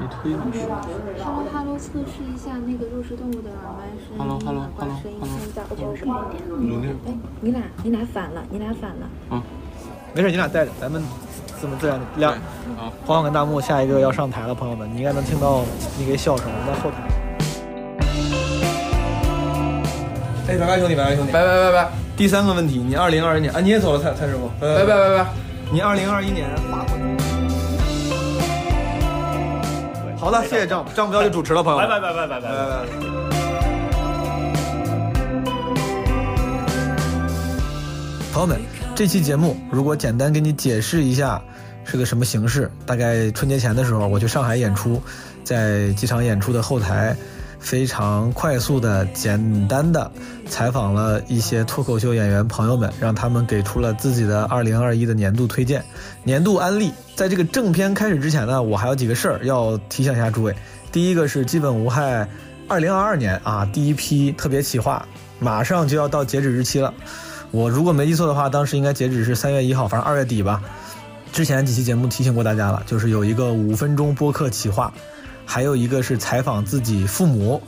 你推进去。Hello Hello，测试一下那个弱势动物的耳麦声音 Hello, hello, 把 hello, 声音一点。有那个哎，你俩你俩反了，你俩反了。没事，你俩带着，咱们这么自然亮。好，黄黄跟大木下一个要上台了，朋友们，你应该能听到那个笑声，我们在后台。哎，拜拜兄弟，拜拜兄弟。拜拜拜拜第三个问题，你二零二一年啊，你也走了，蔡蔡师傅。拜拜拜拜。你二零二一年划过。好的，谢谢张张不标就主持了，朋友们，拜拜拜拜拜拜拜拜。朋友们，这期节目如果简单给你解释一下是个什么形式，大概春节前的时候我去上海演出，在机场演出的后台。非常快速的、简单的采访了一些脱口秀演员朋友们，让他们给出了自己的2021的年度推荐、年度安利。在这个正片开始之前呢，我还有几个事儿要提醒一下诸位。第一个是基本无害，二零二二年啊第一批特别企划马上就要到截止日期了。我如果没记错的话，当时应该截止是三月一号，反正二月底吧。之前几期节目提醒过大家了，就是有一个五分钟播客企划，还有一个是采访自己父母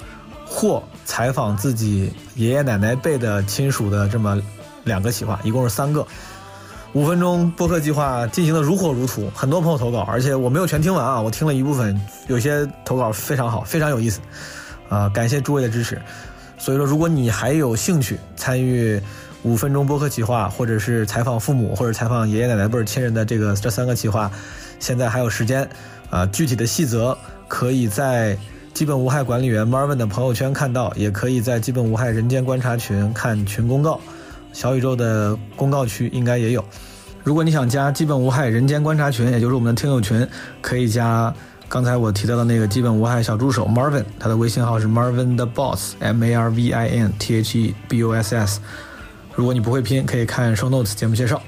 或采访自己爷爷奶奶辈的亲属的这么两个企划，一共是三个。五分钟播客计划进行的如火如荼，很多朋友投稿，而且我没有全听完啊，我听了一部分，有些投稿非常好，非常有意思，啊、感谢诸位的支持。所以说，如果你还有兴趣参与五分钟播客企划，或者是采访父母，或者采访爷爷奶奶辈儿亲人的这个这三个企划，现在还有时间，啊、具体的细则可以在基本无害管理员 Marvin 的朋友圈看到，也可以在基本无害人间观察群看群公告，小宇宙的公告区应该也有。如果你想加基本无害人间观察群，也就是我们的听友群，可以加刚才我提到的那个基本无害小助手 Marvin，他的微信号是 Marvin 的 Boss，M A R V I N T H E B O S S。如果你不会拼，可以看 show notes 节目介绍。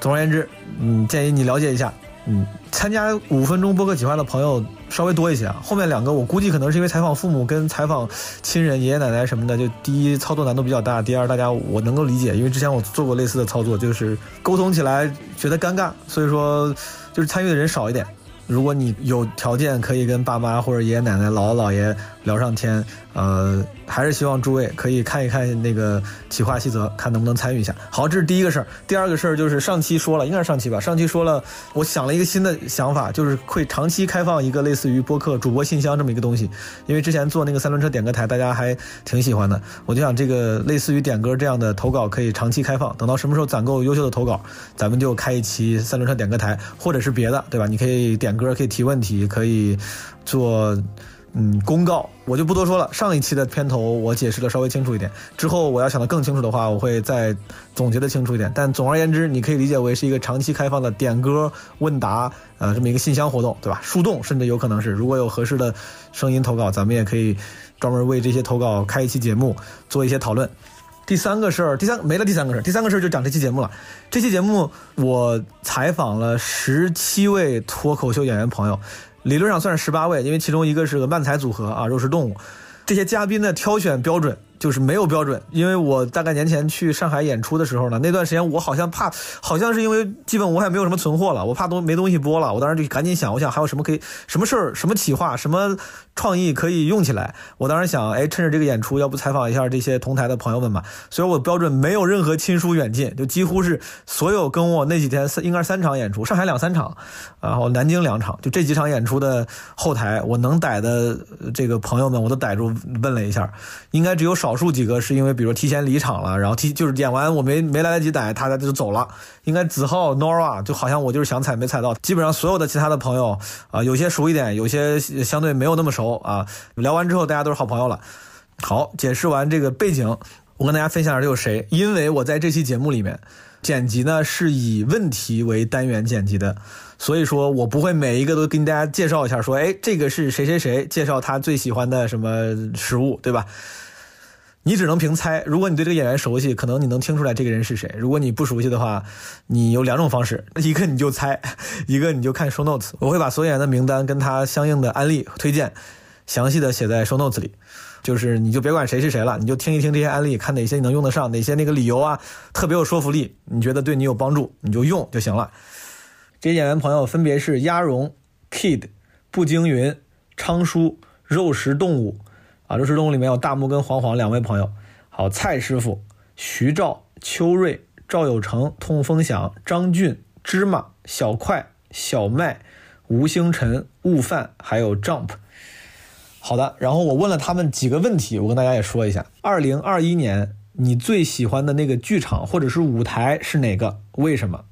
总而言之，嗯，建议你了解一下，嗯，参加五分钟播客企划的朋友稍微多一些啊。后面两个我估计可能是因为采访父母跟采访亲人、爷爷奶奶什么的，就第一操作难度比较大，第二大家我能够理解，因为之前我做过类似的操作，就是沟通起来觉得尴尬，所以说就是参与的人少一点。如果你有条件，可以跟爸妈或者爷爷奶奶、姥姥姥爷聊上天，呃，还是希望诸位可以看一看那个企划细则，看能不能参与一下。好，这是第一个事儿。第二个事儿就是上期说了，应该是上期吧，上期说了，我想了一个新的想法，就是会长期开放一个类似于播客主播信箱这么一个东西，因为之前做那个三轮车点歌台，大家还挺喜欢的，我就想这个类似于点歌这样的投稿可以长期开放，等到什么时候攒够优秀的投稿，咱们就开一期三轮车点歌台，或者是别的，对吧？你可以点歌，可以提问题，可以做。嗯，公告我就不多说了。上一期的片头我解释的稍微清楚一点，之后我要想的更清楚的话，我会再总结的清楚一点。但总而言之，你可以理解为是一个长期开放的点歌问答，呃，这么一个信箱活动，对吧？树洞甚至有可能是，如果有合适的声音投稿，咱们也可以专门为这些投稿开一期节目，做一些讨论。第三个事儿，第三没了第三个事儿，第三个事儿就讲这期节目了。这期节目我采访了十七位脱口秀演员朋友。理论上算是十八位，因为其中一个是个漫才组合啊，肉食动物。这些嘉宾的挑选标准就是没有标准，因为我大概年前去上海演出的时候呢，那段时间我好像怕，好像是因为基本无害没有什么存货了，我怕东没东西播了，我当时就赶紧想，我想还有什么可以什么事儿、什么企划、什么创意可以用起来。我当时想，哎，趁着这个演出，要不采访一下这些同台的朋友们嘛？所以我标准没有任何亲疏远近，就几乎是所有跟我那几天应该是三场演出，上海两三场，然后南京两场，就这几场演出的后台，我能逮的这个朋友们，我都逮住问了一下，应该只有少数几个是因为比如提前离场了，然后提就是演完我没没来得及逮，他他就走了。应该子浩、Nora 就好像我就是想踩没踩到，基本上所有的其他的朋友啊、有些熟一点，有些相对没有那么熟啊。聊完之后，大家都是好朋友了。好，解释完这个背景，我跟大家分享一下有谁。因为我在这期节目里面剪辑呢是以问题为单元剪辑的，所以说我不会每一个都跟大家介绍一下，说哎这个是谁谁谁，介绍他最喜欢的什么食物，对吧？你只能凭猜。如果你对这个演员熟悉，可能你能听出来这个人是谁；如果你不熟悉的话，你有两种方式：一个你就猜，一个你就看 show notes。我会把所演员的名单跟他相应的案例推荐，详细的写在 show notes 里。就是你就别管谁是谁了，你就听一听这些案例，看哪些你能用得上，哪些那个理由啊特别有说服力，你觉得对你有帮助，你就用就行了。这些演员朋友分别是鸭绒、Kid、步惊云、昌叔、肉食动物，啊，肉食动物里面有大木跟黄黄两位朋友，好，蔡师傅、徐兆、邱瑞、赵有成、痛风响、张俊、芝麻、小快、小麦、吴星辰、悟饭，还有 Jump。好的，然后我问了他们几个问题，我跟大家也说一下。二零二一年你最喜欢的那个剧场或者是舞台是哪个？为什么？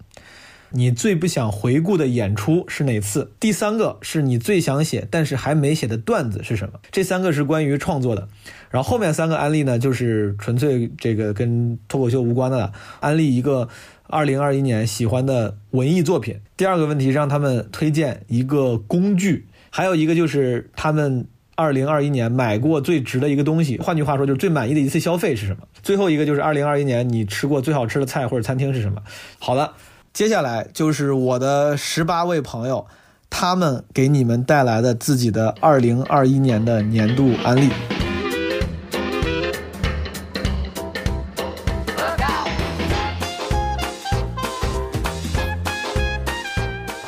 你最不想回顾的演出是哪次？第三个是你最想写但是还没写的段子是什么？这三个是关于创作的。然后后面三个案例呢，就是纯粹这个跟脱口秀无关的了，安利一个二零二一年喜欢的文艺作品。第二个问题让他们推荐一个工具，还有一个就是他们。二零二一年买过最值的一个东西，换句话说就是最满意的一次消费是什么？最后一个就是二零二一年你吃过最好吃的菜或者餐厅是什么？好了，接下来就是我的十八位朋友，他们给你们带来的自己的二零二一年的年度安利。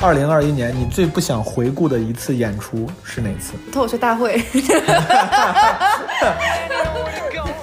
二零二一年你最不想回顾的一次演出是哪次？脱口秀大会。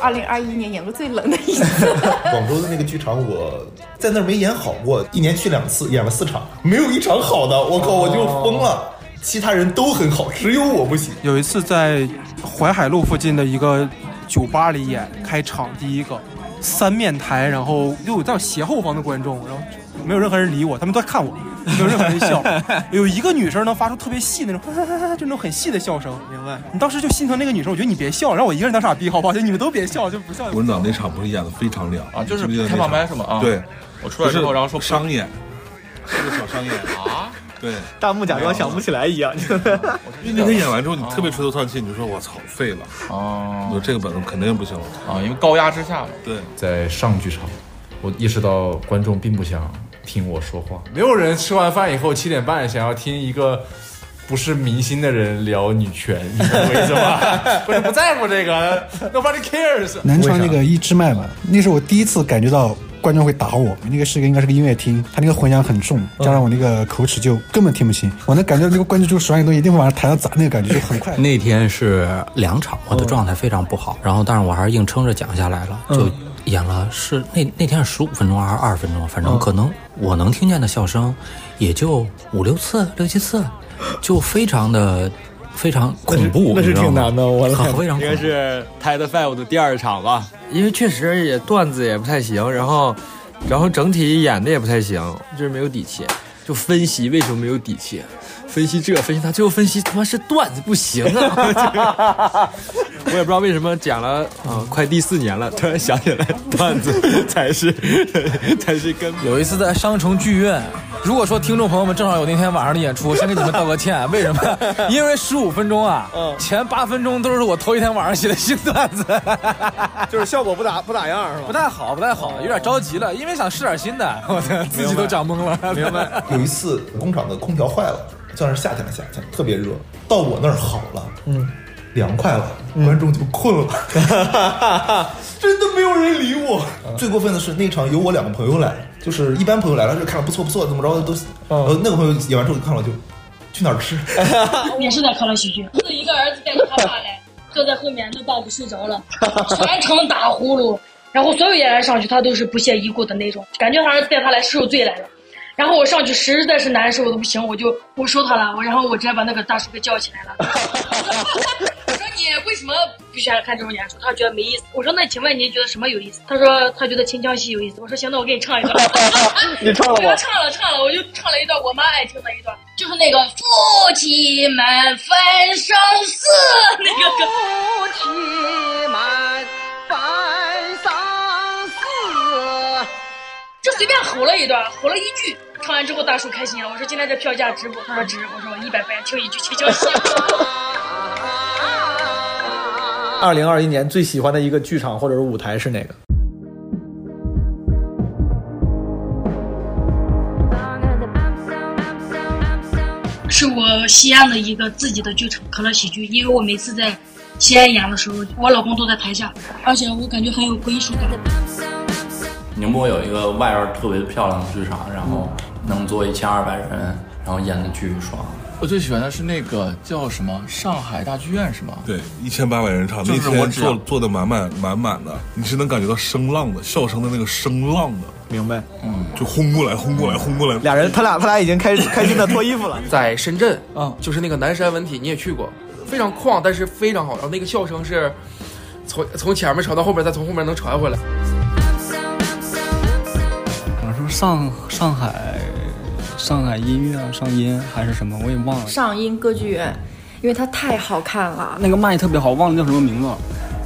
二零二一年演过最冷的一次。广州的那个剧场，我在那儿没演好过，一年去两次，演了四场，没有一场好的，我靠，我就疯了。其他人都很好，只有我不行。有一次在淮海路附近的一个酒吧里演，开场第一个三面台，然后又在斜后方的观众，然后没有任何人理我，他们都在看我。没有任何人笑，有一个女生能发出特别细那种，就那种很细的笑声。明白？你当时就心疼那个女生，我觉得你别笑，让我一个人当傻逼，好不好？就你们都别笑，就不笑。文长那场不是演的非常亮啊，就是开放麦是吗？啊，对，我出来之后然后说商演，是个小商演 啊。对，大幕假装想不起来一样。那天演完之后，你特别垂头丧气，你就说我操，废了。哦，你说这个本子肯定不行了啊，因为高压之下嘛。对，在上剧场，我意识到观众并不想。听我说话，没有人吃完饭以后七点半想要听一个不是明星的人聊女权，你懂我意思吗？不是不在乎这个，Nobody cares。南昌那个一支麦嘛，那是我第一次感觉到观众会打我。那个是个应该是个音乐厅，他那个混响很重，加上我那个口齿就根本听不清。我能感觉那个观众就手上东西一定会往台上砸，那个感觉就很快。那天是两场，我的状态非常不好，然后但是我还是硬撑着讲下来了，就。演了是那那天是十五分钟还是二十分钟？反正可能我能听见的笑声，也就五六次、六七次，就非常的 非常恐怖。那是挺难的，我非常。应该是 TED Five 的第二场吧，因为确实也段子也不太行，然后然后整体演的也不太行，就是没有底气，就分析为什么没有底气。分析这，分析他，最后分析他妈是段子不行啊！我也不知道为什么讲了啊，快第四年了，突然想起来段子才是 才是根本。有一次在商城剧院，如果说听众朋友们正好有那天晚上的演出，先给你们道个歉。为什么？因为十五分钟啊，前八分钟都是我头一天晚上写的新段子，就是效果不咋不咋样是吧？不太好，不太好，有点着急了，因为想试点新的，我自己都讲懵了。明白？有一次工厂的空调坏了。算是夏天的夏天，特别热。到我那儿好了，嗯，凉快了，观众就困了，真的没有人理我。最过分的是那场有我两个朋友来，就是一般朋友来了就看了不错不错，怎么着的都。呃，那个朋友演完之后就看了就去哪儿吃？也是在看了喜剧，是一个儿子带着他爸来，坐在后面，那爸不睡着了，全程打呼噜，然后所有演员上去他都是不屑一顾的那种，感觉他儿子带他来受罪来了。然后我上去实在是难受的不行，我就不说他了。我然后我直接把那个大叔给叫起来了。我说你为什么不喜欢看这种演出？他觉得没意思。我说那请问您觉得什么有意思？他说他觉得秦腔戏有意思。我说行，那我给你唱一段。你唱了吗？我唱了唱了，我就唱了一段我妈爱听的一段，就是那个夫妻们分生死那个歌。夫妻们就随便吼了一段，吼了一句。唱完之后，大叔开心了。我说：“今天这票价值不？”他说：“值。”我说：“一百块钱听一句清腔戏。”二零二一年最喜欢的一个剧场或者是舞台是哪个？是我西安的一个自己的剧场——可乐喜剧。因为我每次在西安演的时候，我老公都在台下，而且我感觉很有归属感。宁波有一个外边特别漂亮的剧场，然后能坐一千二百人，然后演的巨爽。我最喜欢的是那个叫什么上海大剧院是吗？对，一千八百人场，就那天坐坐的满满满满的，你是能感觉到声浪的，笑声的那个声浪的，明白？嗯，就轰过来，轰过来，轰过来。俩人，他俩他俩已经开开心的脱衣服了。在深圳，嗯，就是那个南山文体，你也去过，非常旷，但是非常好。然后那个笑声是从从前面传到后面，再从后面能传回来。上上海上海音乐啊，上音还是什么，我也忘了。上音歌剧院，因为它太好看了。那个麦特别好，忘了叫什么名字了。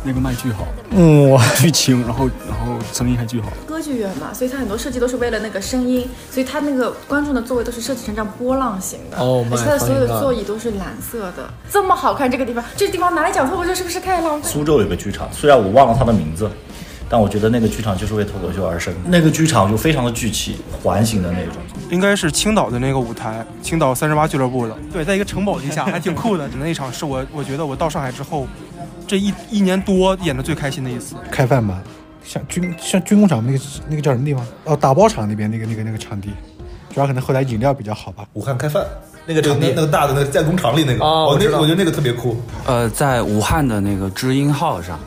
那个麦巨好，嗯，哇，巨轻，然后然后声音还巨好。歌剧院嘛，所以它很多设计都是为了那个声音，所以它那个观众的座位都是设计成这样波浪形的，哦而且它的所有的座椅都是蓝色的，这么好看这个地方，这个地方拿来讲脱口秀是不是太浪费？苏州有个剧场，虽然我忘了它的名字，但我觉得那个剧场就是为脱口秀而生。那个剧场就非常的聚气，环形的那种。应该是青岛的那个舞台，青岛三十八俱乐部的。对，在一个城堡底下，还挺酷的。那一场是我，我觉得我到上海之后，这一一年多演的最开心的一次。开饭吧，像军像军工厂那个那个叫什么地方？哦，打包厂那边那个那个那个场地，主要可能后来饮料比较好吧。武汉开饭那个场地，那个大的那个在工厂里那个，哦，那个我觉得那个特别酷。呃，在武汉的那个知音号上。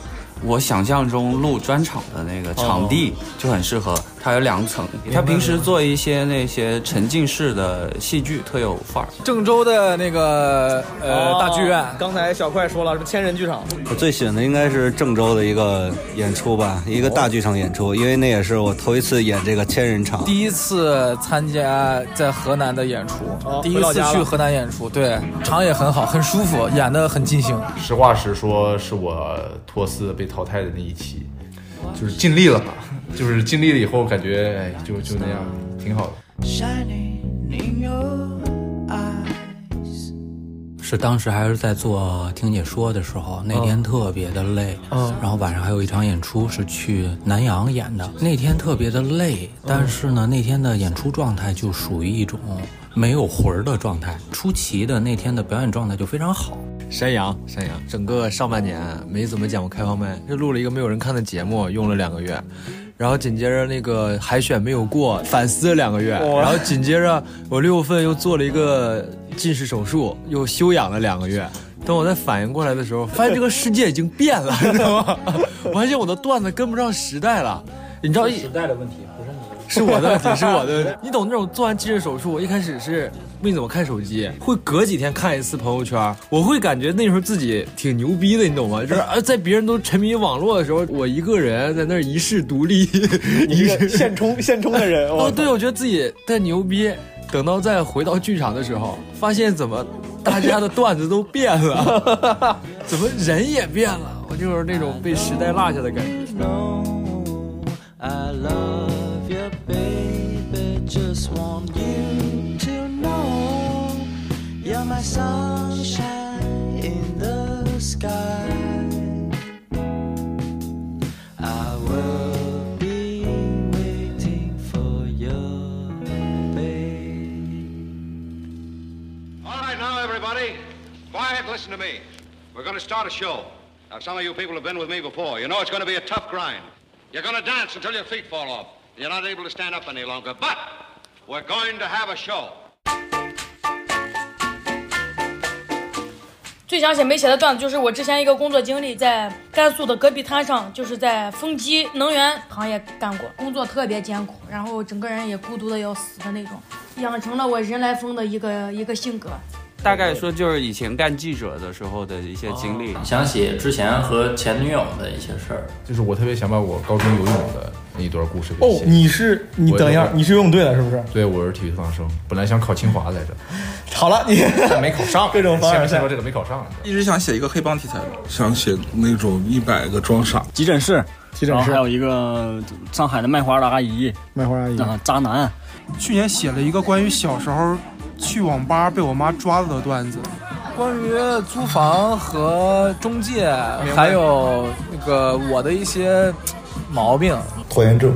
我想象中录专场的那个场地就很适合，它有两层。他平时做一些那些沉浸式的戏剧，特有范儿。郑州的那个呃大剧院，刚才小快说了是千人剧场。我最喜欢的应该是郑州的一个演出吧，一个大剧场演出，因为那也是我头一次演这个千人场，第一次参加在河南的演出，第一次去河南演出，对，场也很好，很舒服，演的很尽兴。实话实说，是我托四被。淘汰的那一期，就是尽力了吧，就是经历了以后感觉哎，就就那样，挺好的。是当时还是在做听解说的时候，那天特别的累，嗯，然后晚上还有一场演出是去南阳演的，那天特别的累，但是呢，那天的演出状态就属于一种没有魂儿的状态。出奇的那天的表演状态就非常好。山羊，山羊，整个上半年没怎么讲过开放麦，就录了一个没有人看的节目，用了两个月，然后紧接着那个海选没有过，反思了两个月，然后紧接着我六月份又做了一个近视手术，又休养了两个月。等我再反应过来的时候，发现这个世界已经变了，你知道吗？我发现我的段子跟不上时代了，你知道时代的问题不是我的问题，是我的问题。你懂那种做完近视手术，我一开始是没怎么看手机，会隔几天看一次朋友圈，我会感觉那时候自己挺牛逼的，你懂吗？就是啊，在别人都沉迷网络的时候，我一个人在那儿一世独立，一个现充现充的人。哦，对，我觉得自己太牛逼。等到再回到剧场的时候，发现怎么大家的段子都变了，怎么人也变了，我就是那种被时代落下的感觉。In the sky. I will be waiting for. All right, now, everybody, quiet, listen to me. We're going to start a show. Now, some of you people have been with me before. You know it's going to be a tough grind. You're going to dance until your feet fall off. You're not able to stand up any longer. But we're going to have a show. 最想写没写的段子就是我之前一个工作经历，在甘肃的戈壁滩上，就是在风机能源行业干过，工作特别艰苦，然后整个人也孤独的要死的那种，养成了我人来疯的一个一个性格。大概说就是以前干记者的时候的一些经历，想写之前和前女友的一些事儿。就是我特别想把我高中游泳的那一段故事给哦，你是你等一下，你是游泳队的，是不是？对，我是体育特长生，本来想考清华来着。好了，你 没考上，各种方先说这个没考上，一直想写一个黑帮题材的，想写那种一百个装傻。急诊室，急诊室还有一个上海的卖花的阿姨，卖花阿姨。啊，渣男。去年写了一个关于小时候去网吧被我妈抓了的段子。关于租房和中介，还有那个我的一些毛病，拖延症。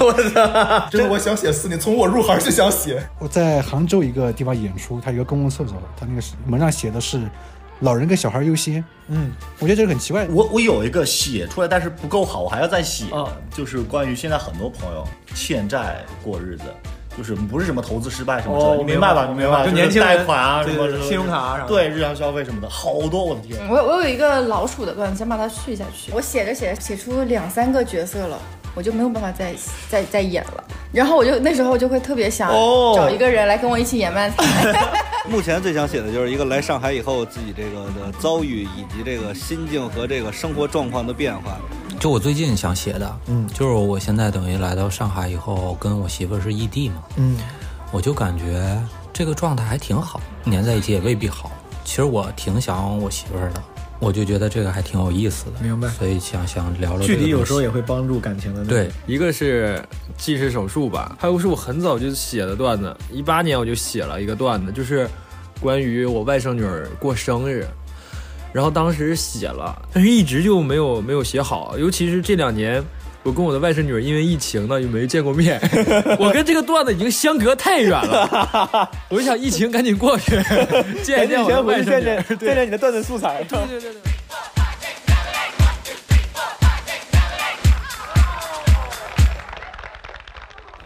我操！真的，我想写四年，从我入行就想写。我在杭州一个地方演出，它有一个公共厕所，它那个门上写的是“老人跟小孩优先”。嗯，我觉得这个很奇怪。我我有一个写出来，但是不够好，我还要再写。就是关于现在很多朋友欠债过日子。就是不是什么投资失败什么哦之类的，你明白吧？你明白吧？就就是年轻人贷款啊对什么信用卡啊对日常消费什么的，好多我的天！我我有一个老鼠的段子，想把它续下去。我写着写着写出两三个角色了，我就没有办法再再再演了。然后我就那时候就会特别想哦找一个人来跟我一起演漫才。目前最想写的就是一个来上海以后自己这个的遭遇，以及这个心境和这个生活状况的变化。就我最近想写的，嗯，就是我现在等于来到上海以后，跟我媳妇儿是异地嘛，嗯，我就感觉这个状态还挺好，黏在一起也未必好。其实我挺想我媳妇儿的，我就觉得这个还挺有意思的，明白。所以想想聊聊这个距离有时候也会帮助感情的那种。对，一个是近视手术吧，还有是我很早就写的段子，一八年我就写了一个段子，就是关于我外甥女儿过生日，然后当时写了，但是一直就没有没有写好，尤其是这两年。我跟我的外甥女儿因为疫情呢，又没见过面，我跟这个段子已经相隔太远了。我就想疫情赶紧过去，见一见我的外甥女儿。对见你的段子素材。对对对对。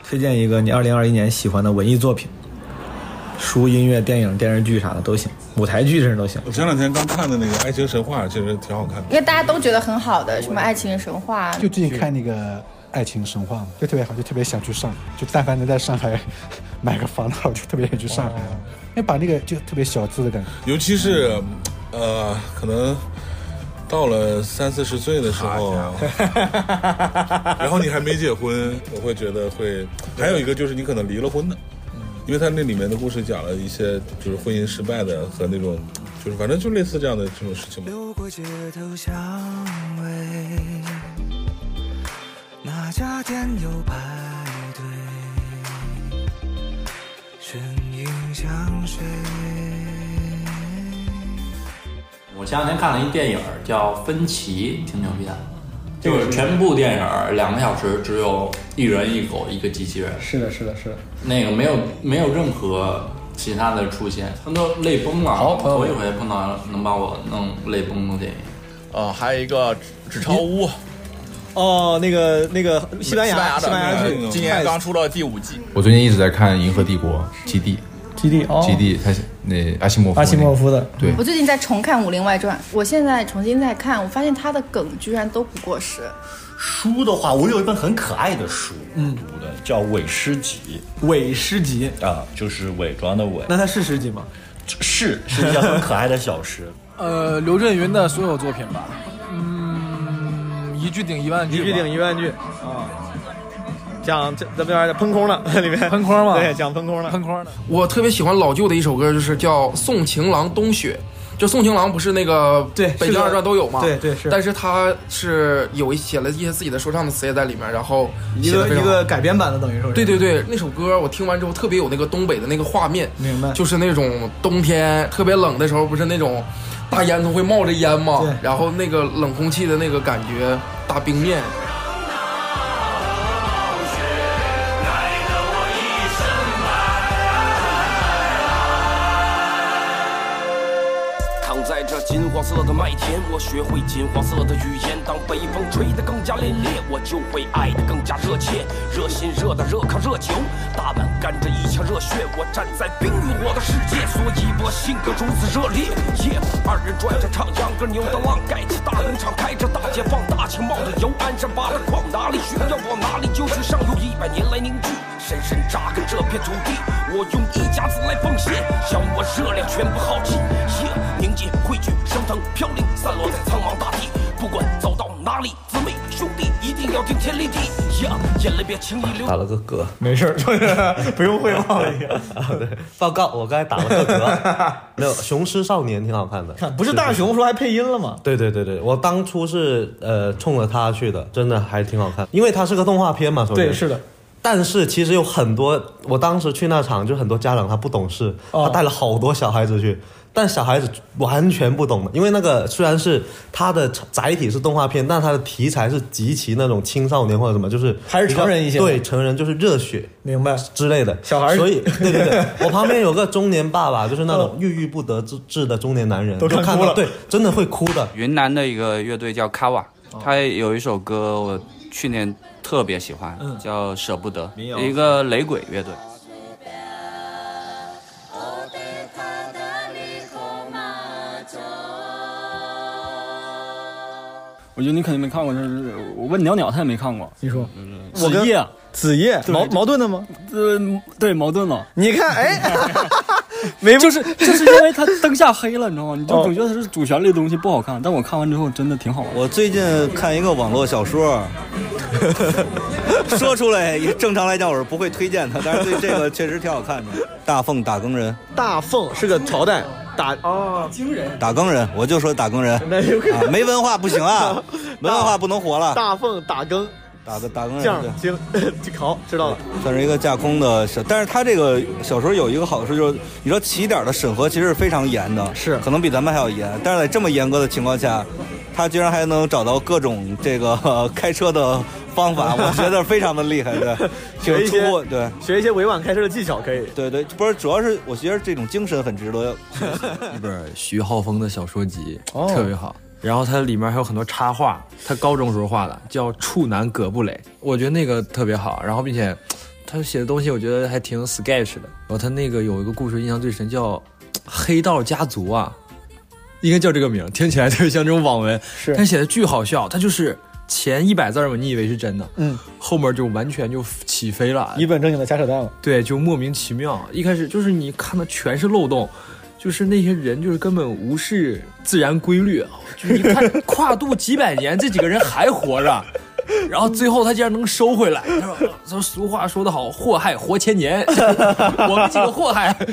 推荐一个你二零二一年喜欢的文艺作品，书、音乐、电影、电视剧啥的都行，舞台剧甚至都行。我前两天刚看的那个《爱情神话》，其实挺好看的。因为大家都觉得很好的，什么爱情神话，就最近看那个《爱情神话》嘛，就特别好，就特别想去上海。就但凡能在上海 买个房的话，我就特别想去上海，因为把那个就特别小资的感觉。尤其是，呃，可能到了三四十岁的时候，然后你还没结婚，我会觉得会。还有一个就是你可能离了婚的，因为他那里面的故事讲了一些就是婚姻失败的和那种，就是反正就类似这样的这种事情嘛。路过街头巷尾，那家店有排队，身影相随。我前两天看了一电影叫《分歧》，挺牛逼的，就是全部电影两个小时，只有一人一狗一个机器人。是的，是的，是的。那个没有没有任何其他的出现，他都泪崩了。好头一回碰到能把我弄泪崩的电影。呃，还有一个纸钞屋，哦，那个那个西班牙西班牙的西班牙剧，今年刚出了第五季。我最近一直在看《银河帝国》基地，基地哦基地，他是那阿西莫夫那个，阿西莫夫的，对我最近在重看《武林外传》，我现在重新在看，我发现他的梗居然都不过时。书的话，我有一本很可爱的书，嗯，读的叫《伪诗集伪诗集》啊，就是伪装的伪。那它是诗集吗？是，是一件很可爱的小诗。呃，刘震云的所有作品吧，嗯，一句顶一万句，一句顶一万句啊。讲这这边喷空了，里面喷空嘛对，讲喷空了，喷空的。我特别喜欢老旧的一首歌，就是叫《送情郎冬雪》。就宋情郎不是那个对北京二传都有吗？对对是但是他是有一写了一些自己的说唱的词也在里面，然后一个一个改编版的，等于说是。对对对，那首歌我听完之后特别有那个东北的那个画面，明白？就是那种冬天特别冷的时候，不是那种大烟囱会冒着烟吗？然后那个冷空气的那个感觉，大冰面。黄色的麦田，我学会金黄色的语言。当北风吹得更加凛冽，我就会爱得更加热切。热心热的热炕热酒，大碗干着一腔热血。我站在冰与火的世界，所以我性格如此热烈。耶，二人转着唱秧歌，扭的浪盖起大工厂，开着大解放大枪，冒着油，鞍山挖了矿，哪里需要往哪里就去。上有一百年来凝聚，深深扎根这片土地。我用一家子来奉献，将我热量全部耗尽。耶，凝结汇聚，升腾飘零，散落在苍茫大地。不管走到哪里，姊妹兄弟一定要顶天立地。呀，眼泪别轻易流。打了个嗝，没事儿，不用汇报了。啊，对，报告，我刚才打了个嗝。没有，《雄狮少年》挺好看的，不是大雄说还配音了吗？对对对对，我当初是呃冲着他去的，真的还挺好看，因为它是个动画片嘛，对，是的。但是其实有很多，我当时去那场就很多家长他不懂事，哦。他带了好多小孩子去，但小孩子完全不懂的，因为那个虽然是它的载体是动画片，但它的题材是极其那种青少年或者什么，就是还是成人一些对成人就是热血，明白。之类的。小孩，所以对对对，我旁边有个中年爸爸，就是那种 郁郁不得志的中年男人，都就看哭了。对，真的会哭的。云南的一个乐队叫 Kawa，他有一首歌我去年特别喜欢，叫舍不得，一个雷鬼乐队。我觉得你肯定没看过，就是我问鸟鸟他也没看过，你说。我跟子夜，矛矛盾的吗？对对矛盾了，你看。哎。哈哈哈。没就是就是因为他灯下黑了，你知道吗？你就哦总觉得它是主旋律的东西不好看，但我看完之后真的挺好玩。我最近看一个网络小说，说出来也正常来讲我是不会推荐的，但是对这个确实挺好看的。大凤打更人，大凤是个朝代，打哦，惊人。打更人，我就说打更人，没文化不行啊，没文化不能活了。大凤打更，打个打更人，酱对精，好，知道了。算是一个架空的小，但是他这个小说有一个好处就是，你知道起点的审核其实是非常严的，是可能比咱们还要严。但是在这么严格的情况下，他居然还能找到各种这个、呃开车的方法，我觉得非常的厉害，对，学一些对学一些委婉开车的技巧可以。对对，不是，主要是我觉得这种精神很值得。一本徐浩峰的小说集，哦特别好。然后它里面还有很多插画，他高中时候画的，叫《处男葛布雷》，我觉得那个特别好。然后并且他写的东西，我觉得还挺 sketch 的。然后他那个有一个故事印象最深，叫《黑道家族》啊，应该叫这个名，听起来特别像这种网文。是他写的巨好笑，他就是前一百字儿嘛，你以为是真的，嗯，后面就完全就起飞了，一本正经的瞎扯淡了。对，就莫名其妙。一开始就是你看的全是漏洞，就是那些人就是根本无视自然规律啊，就是你看跨度几百年，这几个人还活着，然后最后他竟然能收回来。他说：“说俗话说得好，祸害活千年，我们几个祸害。”哎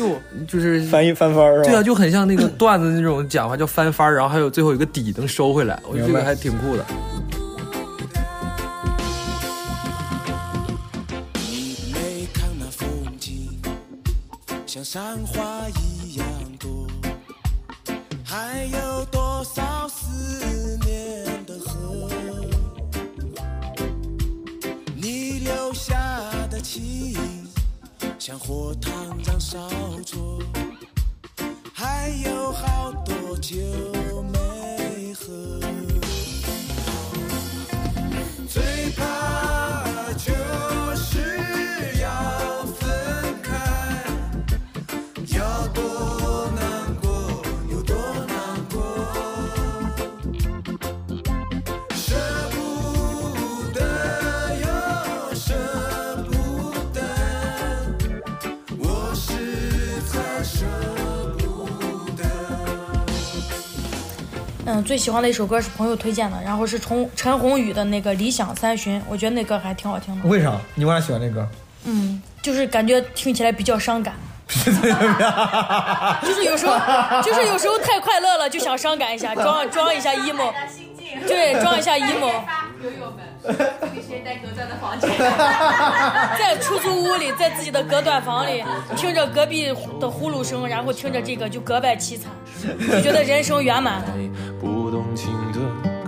呦，就是翻一翻番儿？对啊，就很像那个段子那种讲法，叫翻番儿，然后还有最后有一个底能收回来，我觉得这个还挺酷的。像山花一样多，还有多少思念的河？你留下的情，像火烫燃烧灼，还有好多酒嗯，最喜欢的一首歌是朋友推荐的，然后是从陈鸿宇的那个《理想三旬》，我觉得那歌还挺好听的。为啥？你为啥喜欢那歌？嗯，就是感觉听起来比较伤感。就是有时候，就是有时候太快乐了，就想伤感一下，装装一下 emo。对，装一下 emo。友友们，给谁带隔断的房间？在出租屋里，在自己的隔断房里，听着隔壁的呼噜声，然后听着这个，就格外凄惨，就觉得人生圆满了。不动情的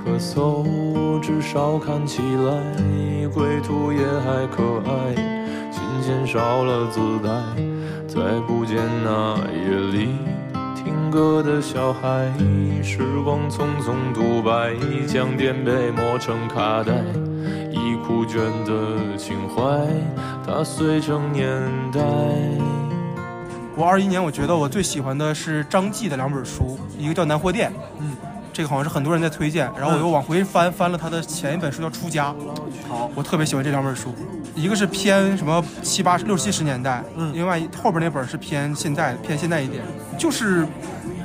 咳嗽，至少看起来归途也还可爱。琴弦少了姿态，再不见那夜里听歌的小孩。时光匆匆独白，将颠沛磨成卡带，已枯卷的情怀，它碎成年代。我二一年，我觉得我最喜欢的是张继的两本书，一个叫《南货店》，嗯，这个好像是很多人在推荐，然后我又往回翻翻了他的前一本书叫《出家》，好，我特别喜欢这两本书，一个是偏什么七八六七十年代，嗯，另外后边那本是偏现代偏现代一点，就是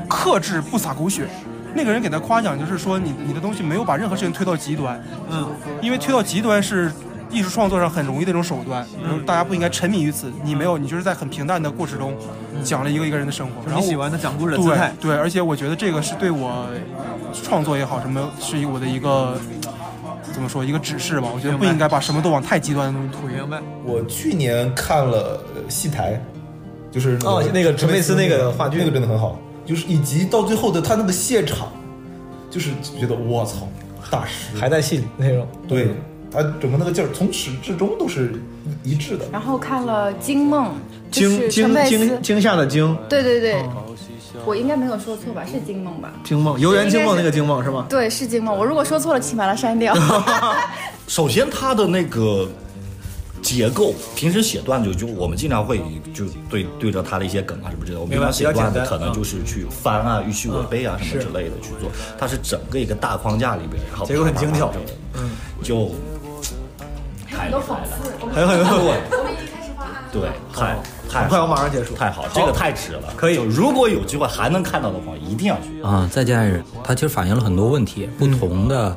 克制不撒狗血。那个人给他夸奖，就是说你你的东西没有把任何事情推到极端，嗯，因为推到极端是艺术创作上很容易的一种手段，就是大家不应该沉迷于此。你没有，你就是在很平淡的过程中讲了一个一个人的生活。然后你喜欢的讲故事的姿态对对，而且我觉得这个是对我创作也好，什么是我的一个怎么说一个指示吧。我觉得不应该把什么都往太极端的东西推。明白。我去年看了呃戏台，就是哦那个陈佩斯那个话剧那个真的很好，就是以及到最后的他那个现场，就是觉得我操，大师还在戏里那种。对他整个那个劲儿，从始至终都是一一致的。然后看了《惊梦》，惊惊惊惊吓的惊，对对对，我应该没有说错吧？是《惊梦》吧？惊梦，游园惊梦那个惊梦是吗？对，是《惊梦》。我如果说错了，请把它删掉。首先，它的那个结构。平时写段子就我们经常会就对对着他的一些梗啊什么之类的，我们平常写段子可能就是去翻啊、预期我背啊什么之类的去做，它是整个一个大框架里边，然后结构很精巧啪啪啪啪就太厉害了，还有很多我们已经开始画案了。对，太太很快我马上结束。太好，这个太值了，可以。如果有机会还能看到的话，一定要去。啊，再见爱人，它其实反映了很多问题，不同的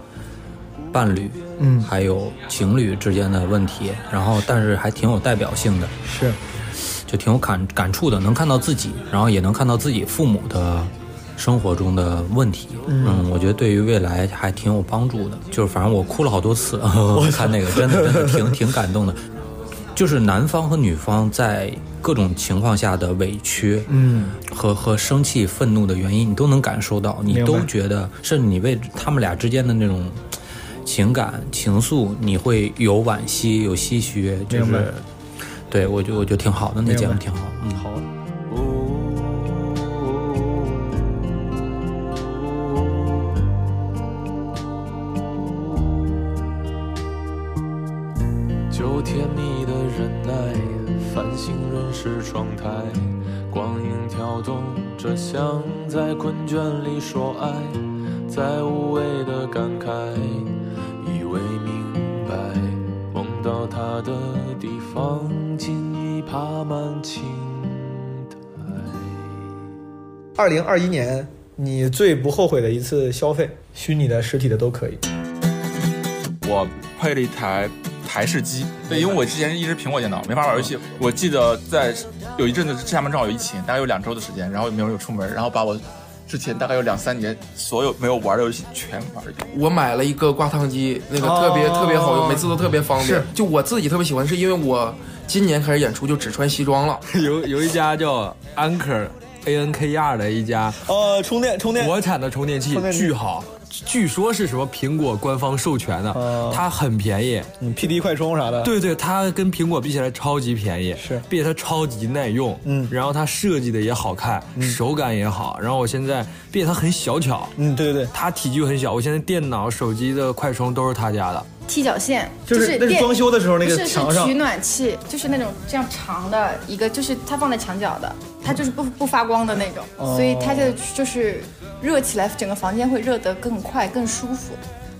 伴侣，嗯。还有情侣之间的问题，然后但是还挺有代表性的，是，就挺有感感触的，能看到自己，然后也能看到自己父母的生活中的问题，嗯我觉得对于未来还挺有帮助的。就是反正我哭了好多次，我看那个真的真的挺挺感动的。就是男方和女方在各种情况下的委屈，嗯，和和生气、愤怒的原因，你都能感受到，你都觉得，甚至你为他们俩之间的那种情感情愫，你会有惋惜、有唏嘘，就是，对我就我觉得挺好的，那节目挺好，嗯，好。星润湿窗台，光影跳动着，像在困倦里说爱，在无谓的感慨，以为明白，梦到他的地方，竟已爬满青苔二零二一年你最不后悔的一次消费，虚拟的、实体的都可以。我配了一台台式机，对，因为我之前是一直苹果电脑没法玩游戏。我记得在有一阵子厦门正好有疫情，大概有两周的时间，然后也没有有出门，然后把我之前大概有两三年所有没有玩的游戏全玩一遍。我买了一个挂烫机，那个特别、哦特别好用，每次都特别方便是。就我自己特别喜欢，是因为我今年开始演出就只穿西装了。有有一家叫 Anker A N K R 的一家呃充电充电国产的充电器充电器巨好，据说是什么苹果官方授权的，哦它很便宜。嗯，P D 快充啥的，对对，它跟苹果比起来超级便宜，是，并且它超级耐用，嗯，然后它设计的也好看，手感也好，然后我现在，并且它很小巧，嗯，对对对，它体积又很小，我现在电脑、手机的快充都是他家的，踢脚线，就是那是装修的时候那个墙上。是取暖器，就是那种这样长的一个，就是它放在墙角的，它就是不不发光的那种，哦所以它就就是热起来，整个房间会热得更快、更舒服，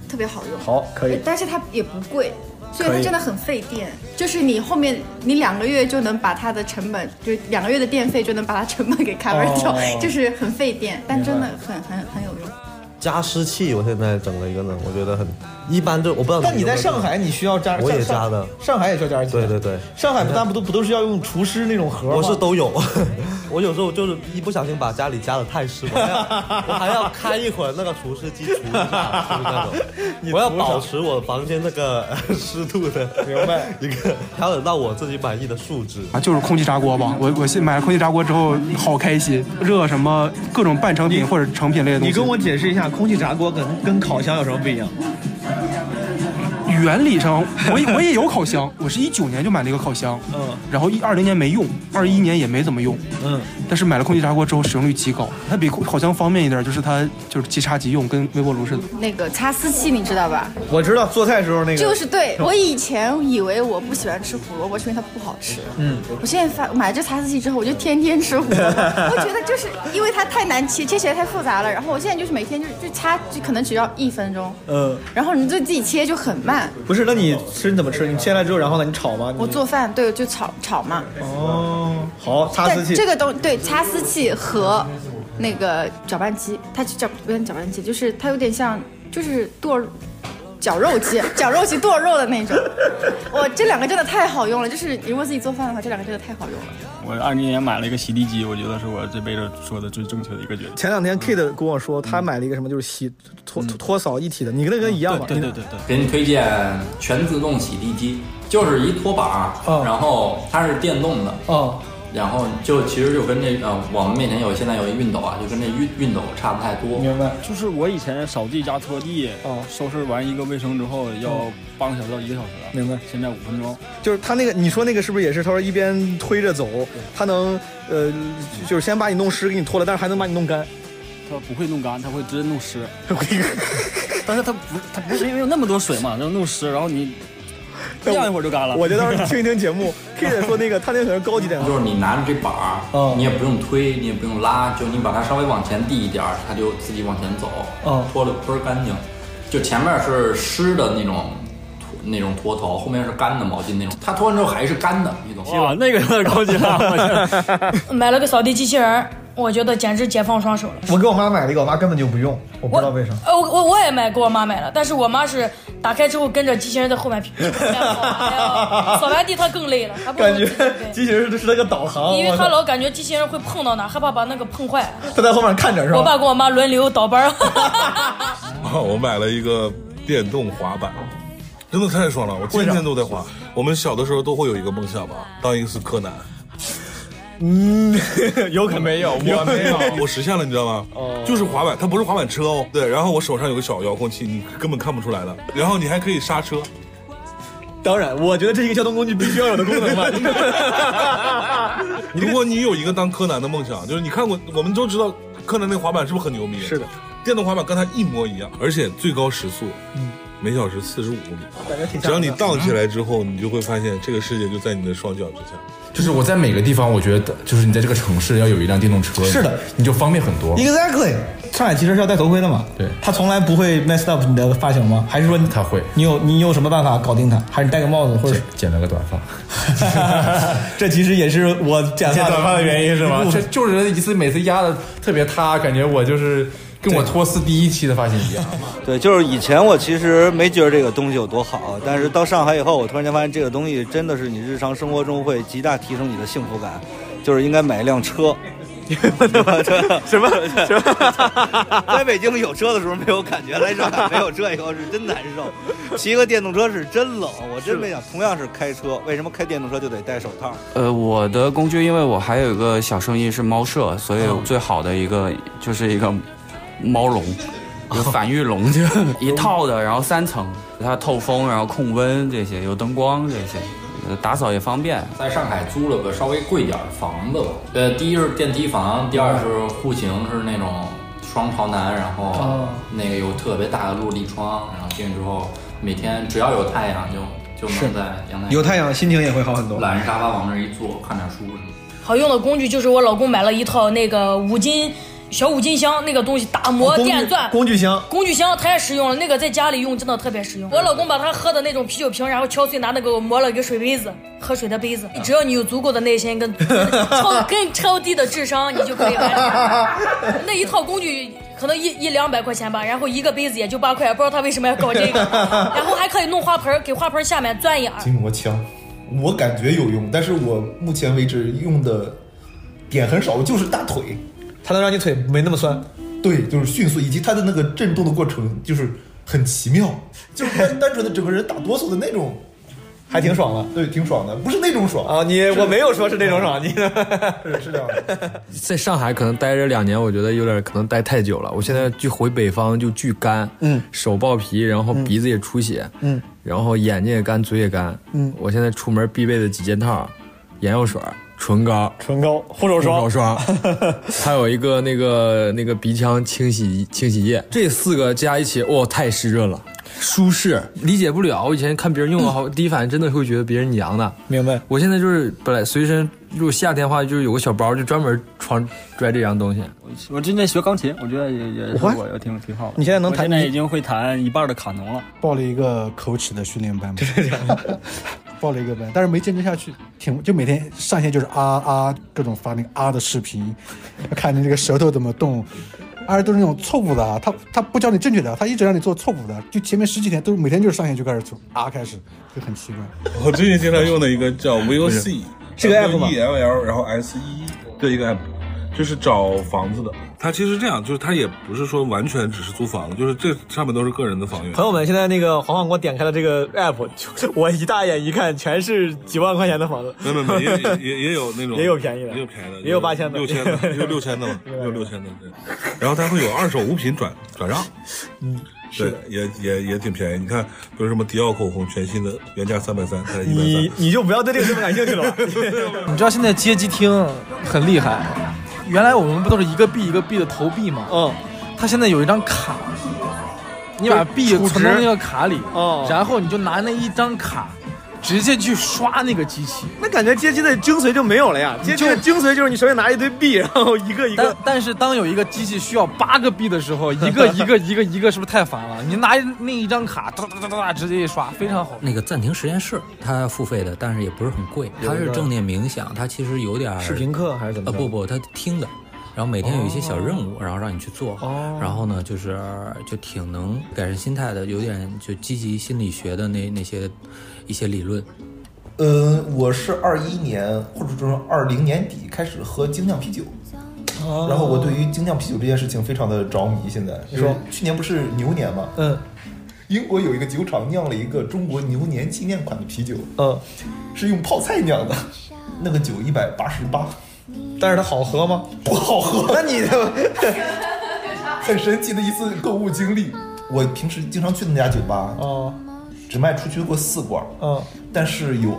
特别好用。好，可以。但是它也不贵，所以它真的很费电。就是你后面你两个月就能把它的成本，就两个月的电费就能把它成本给 cover 掉，哦就是很费电，但真的很很很有用。加湿器，我现在整了一个呢，我觉得很一般都我不知道。但你在上海，你需要加，我也加的，上海也需要加湿器。对对对，上海不但不都不都是要用厨师那种盒吗？我是都有。我有时候就是一不小心把家里加的太湿，我还要我还要开一会儿那个除湿机除一下，就是那种。我要保持我房间那个呃湿度的，明白？一个调整到我自己满意的数值。啊，就是空气炸锅吧。我我现买了空气炸锅之后，好开心，热什么各种半成品或者成品类的东西。你跟我解释一下，空气炸锅跟跟烤箱有什么不一样？Yeah. 原理上，我也我也有烤箱，我是一九年就买了一个烤箱，嗯，然后一二零年没用，二一年也没怎么用，嗯，但是买了空气炸锅之后使用率极高，它比烤箱方便一点，就是它就是即插即用，跟微波炉似的。那个擦丝器你知道吧？我知道做菜时候那个就是对我以前以为我不喜欢吃胡萝卜，是因为它不好吃。嗯，我现在发买了这擦丝器之后，我就天天吃胡萝卜。我觉得就是因为它太难切，切起来太复杂了。然后我现在就是每天就就擦，就可能只要一分钟。嗯，然后你就自己切就很慢。不是，那你吃你怎么吃？你切来之后，然后呢，你炒吗？我做饭对，就炒炒嘛。哦，好，擦丝器。这个东对擦丝器和那个搅拌机，它叫不是搅拌机，就是它有点像就是剁绞肉机，绞肉机剁肉的那种。我，这两个真的太好用了，就是如果自己做饭的话，这两个真的太好用了。我二零年买了一个洗地机，我觉得是我这辈子说的最正确的一个决定。前两天 Kid 跟我说，他买了一个什么，就是洗拖拖扫一体的，你跟那个一样吗？对对对对。给你推荐全自动洗地机，就是一拖把，然后它是电动的，哦，然后就其实就跟那呃我们面前有现在有一熨斗啊，就跟那熨熨斗差不太多。明白。就是我以前扫地加拖地，哦，收拾完一个卫生之后要半个小时到一个小时，明白。现在五分钟。就是他那个，你说那个是不是也是？他说一边推着走，他能呃，就是先把你弄湿，给你脱了，但是还能把你弄干。它不会弄干，他会直接弄湿。但是他不，他不是因为有那么多水嘛，然后弄湿，然后你晾一会儿就干了。我就到时候听一听节目，K 姐说那个他那可能高级点，就是你拿着这板儿，你也不用推，你也不用拉，就你把它稍微往前递一点儿，它就自己往前走，嗯拖的倍儿干净。就前面是湿的那种拖那种拖头，后面是干的毛巾那种，它拖完之后还是干的，你懂吗？哇，那个有点高级了。买了个扫地机器人儿，我觉得简直解放双手了。我给我妈买了一个，我妈根本就不用，我不知道为啥。呃，我我我也买给我妈买了，但是我妈是打开之后跟着机器人在后面跑，扫完地她更累了，还不觉机器人是是那个导航，因为她老感觉机器人会碰到哪，害怕把那个碰坏。她在后面看着是吧？我爸跟我妈轮流倒班儿。我买了一个电动滑板，真的太爽了，我天天都在滑。我们小的时候都会有一个梦想吧，当一次柯南。嗯，有可能没有，我没有，我实现了，你知道吗？哦就是滑板，它不是滑板车哦。对，然后我手上有个小遥控器，你根本看不出来的。然后你还可以刹车。当然，我觉得这是一个交通工具必须要有的功能吧。如果你有一个当柯南的梦想，就是你看过，我们都知道柯南那滑板是不是很牛逼？是的，电动滑板跟它一模一样，而且最高时速，嗯，每小时四十五公里。只要你荡起来之后，你就会发现这个世界就在你的双脚之下。就是我在每个地方，我觉得就是你在这个城市要有一辆电动车，是的，你就方便很多。Exactly，上海骑车是要戴头盔的嘛？对，他从来不会 mess up 你的发型吗？还是说他会？你有你有什么办法搞定他？还是你戴个帽子或者剪了个短发？这其实也是我剪剪短发的原因是吗？这这就是一次每次压的特别塌，感觉我就是跟我托斯第一期的发型一样。对，就是以前我其实没觉得这个东西有多好，但是到上海以后，我突然间发现这个东西真的是你日常生活中会极大提升你的幸福感，就是应该买一辆车。什么 什么？在北京有车的时候没有感觉，来上海没有车以后是真难受。骑个电动车是真冷，我真没想。同样是开车，为什么开电动车就得戴手套？呃，我的工具，因为我还有一个小生意是猫舍，所以最好的一个就是一个猫笼，有反育笼，就 一套的，然后三层，它透风，然后控温这些，有灯光这些，呃打扫也方便。在上海租了个稍微贵点儿的房子吧，呃，第一是电梯房，第二是户型是那种双朝南，然后哦那个有特别大的落地窗，然后进去之后每天只要有太阳就就能在阳台有太阳，心情也会好很多。懒人沙发往那儿一坐，看点书什么的。好用的工具就是我老公买了一套那个五金小五金箱，那个东西打磨电钻。工具箱，工具箱太实用了，那个在家里用真的特别实用。我老公把他喝的那种啤酒瓶，然后敲碎，拿那个磨了一个水杯子，喝水的杯子。只要你有足够的耐心跟 超跟超低的智商，你就可以完成。那一套工具可能一一两百块钱吧，然后一个杯子也就八块，不知道他为什么要搞这个。然后还可以弄花盆，给花盆下面钻眼儿。筋膜枪，我感觉有用，但是我目前为止用的点很少，就是大腿，它能让你腿没那么酸。对，就是迅速，以及它的那个震动的过程就是很奇妙，就是单单纯的整个人打哆嗦的那种，还挺爽的。对，挺爽的，不是那种爽。啊，你我没有说是那种爽，你 是是这样的。在上海可能待着两年，我觉得有点可能待太久了。我现在就回北方就巨干，嗯，手爆皮，然后鼻子也出血，嗯，然后眼睛也干，嘴也干，嗯，我现在出门必备的几件套：眼药水、唇膏、唇膏、护手霜、护手霜，还有一个那个那个鼻腔清洗清洗液，这四个加一起，哇，太湿润了。舒适，理解不了。我以前看别人用的好，第一反应真的会觉得别人娘的。明白。我现在就是本来随身，如果夏天的话，就是有个小包，就专门装拽这样东西。我之前学钢琴，我觉得也也？我也挺挺好的。你现在能弹我现在已经会弹一半的卡农了。报了一个口齿的训练班，报了一个班，但是没坚持下去，挺就每天上线就是啊啊各种发那个啊的视频，看你这个舌头怎么动，而且都是那种错误的啊，他他不教你正确的，他一直让你做错误的，就前面十几天都是每天就是上线就开始做啊开始，就很奇怪。我最近经常用的一个叫 VOC，是个 app 吗？E L L，然后 S E 的一个 app，就是找房子的。他其实这样，就是他也不是说完全只是租房子，就是这上面都是个人的房源。朋友们，现在那个黄黄给我点开了这个 app，就我一大眼一看，全是几万块钱的房子。没有没有，也也也也有那种，也有便宜的，也有便宜的，也有八千的，六千的，也有六千的嘛，也有六千的。对，然后它会有二手物品转转让，嗯，对，也也也挺便宜。你看，比如什么迪奥口红，全新的原价三百三，才一百你你就不要对这个这么感兴趣了吧？你知道现在街机厅很厉害，原来我们不都是一个币一个币的投币吗？嗯，它现在有一张卡，你把币存到那个卡里，哦。然后你就拿那一张卡直接去刷那个机器。那感觉街机的精髓就没有了呀。街机的精髓就是你手里拿一堆币，然后一个一个但。但是当有一个机器需要八个币的时候，一个一个一个一个，是不是太烦了？你拿那一张卡，哒哒哒哒哒，直接一刷，非常好。那个暂停实验室，它付费的，但是也不是很贵。它是正念冥想，它其实有点儿视频课还是怎么啊呃，不不，它听的。然后每天有一些小任务，然后让你去做。哦然后呢，就是就挺能改善心态的，有点就积极心理学的那那些一些理论。呃，我是二一年或者说二零年底开始喝精酿啤酒，哦然后我对于精酿啤酒这件事情非常的着迷。现在你说去年不是牛年吗？嗯，英国有一个酒厂酿了一个中国牛年纪念款的啤酒，嗯，是用泡菜酿的，那个酒一百八十八，但是它好喝吗？不好喝。那你的 很神奇的一次购物经历。我平时经常去那家酒吧，哦，只卖出去过四罐，嗯，但是有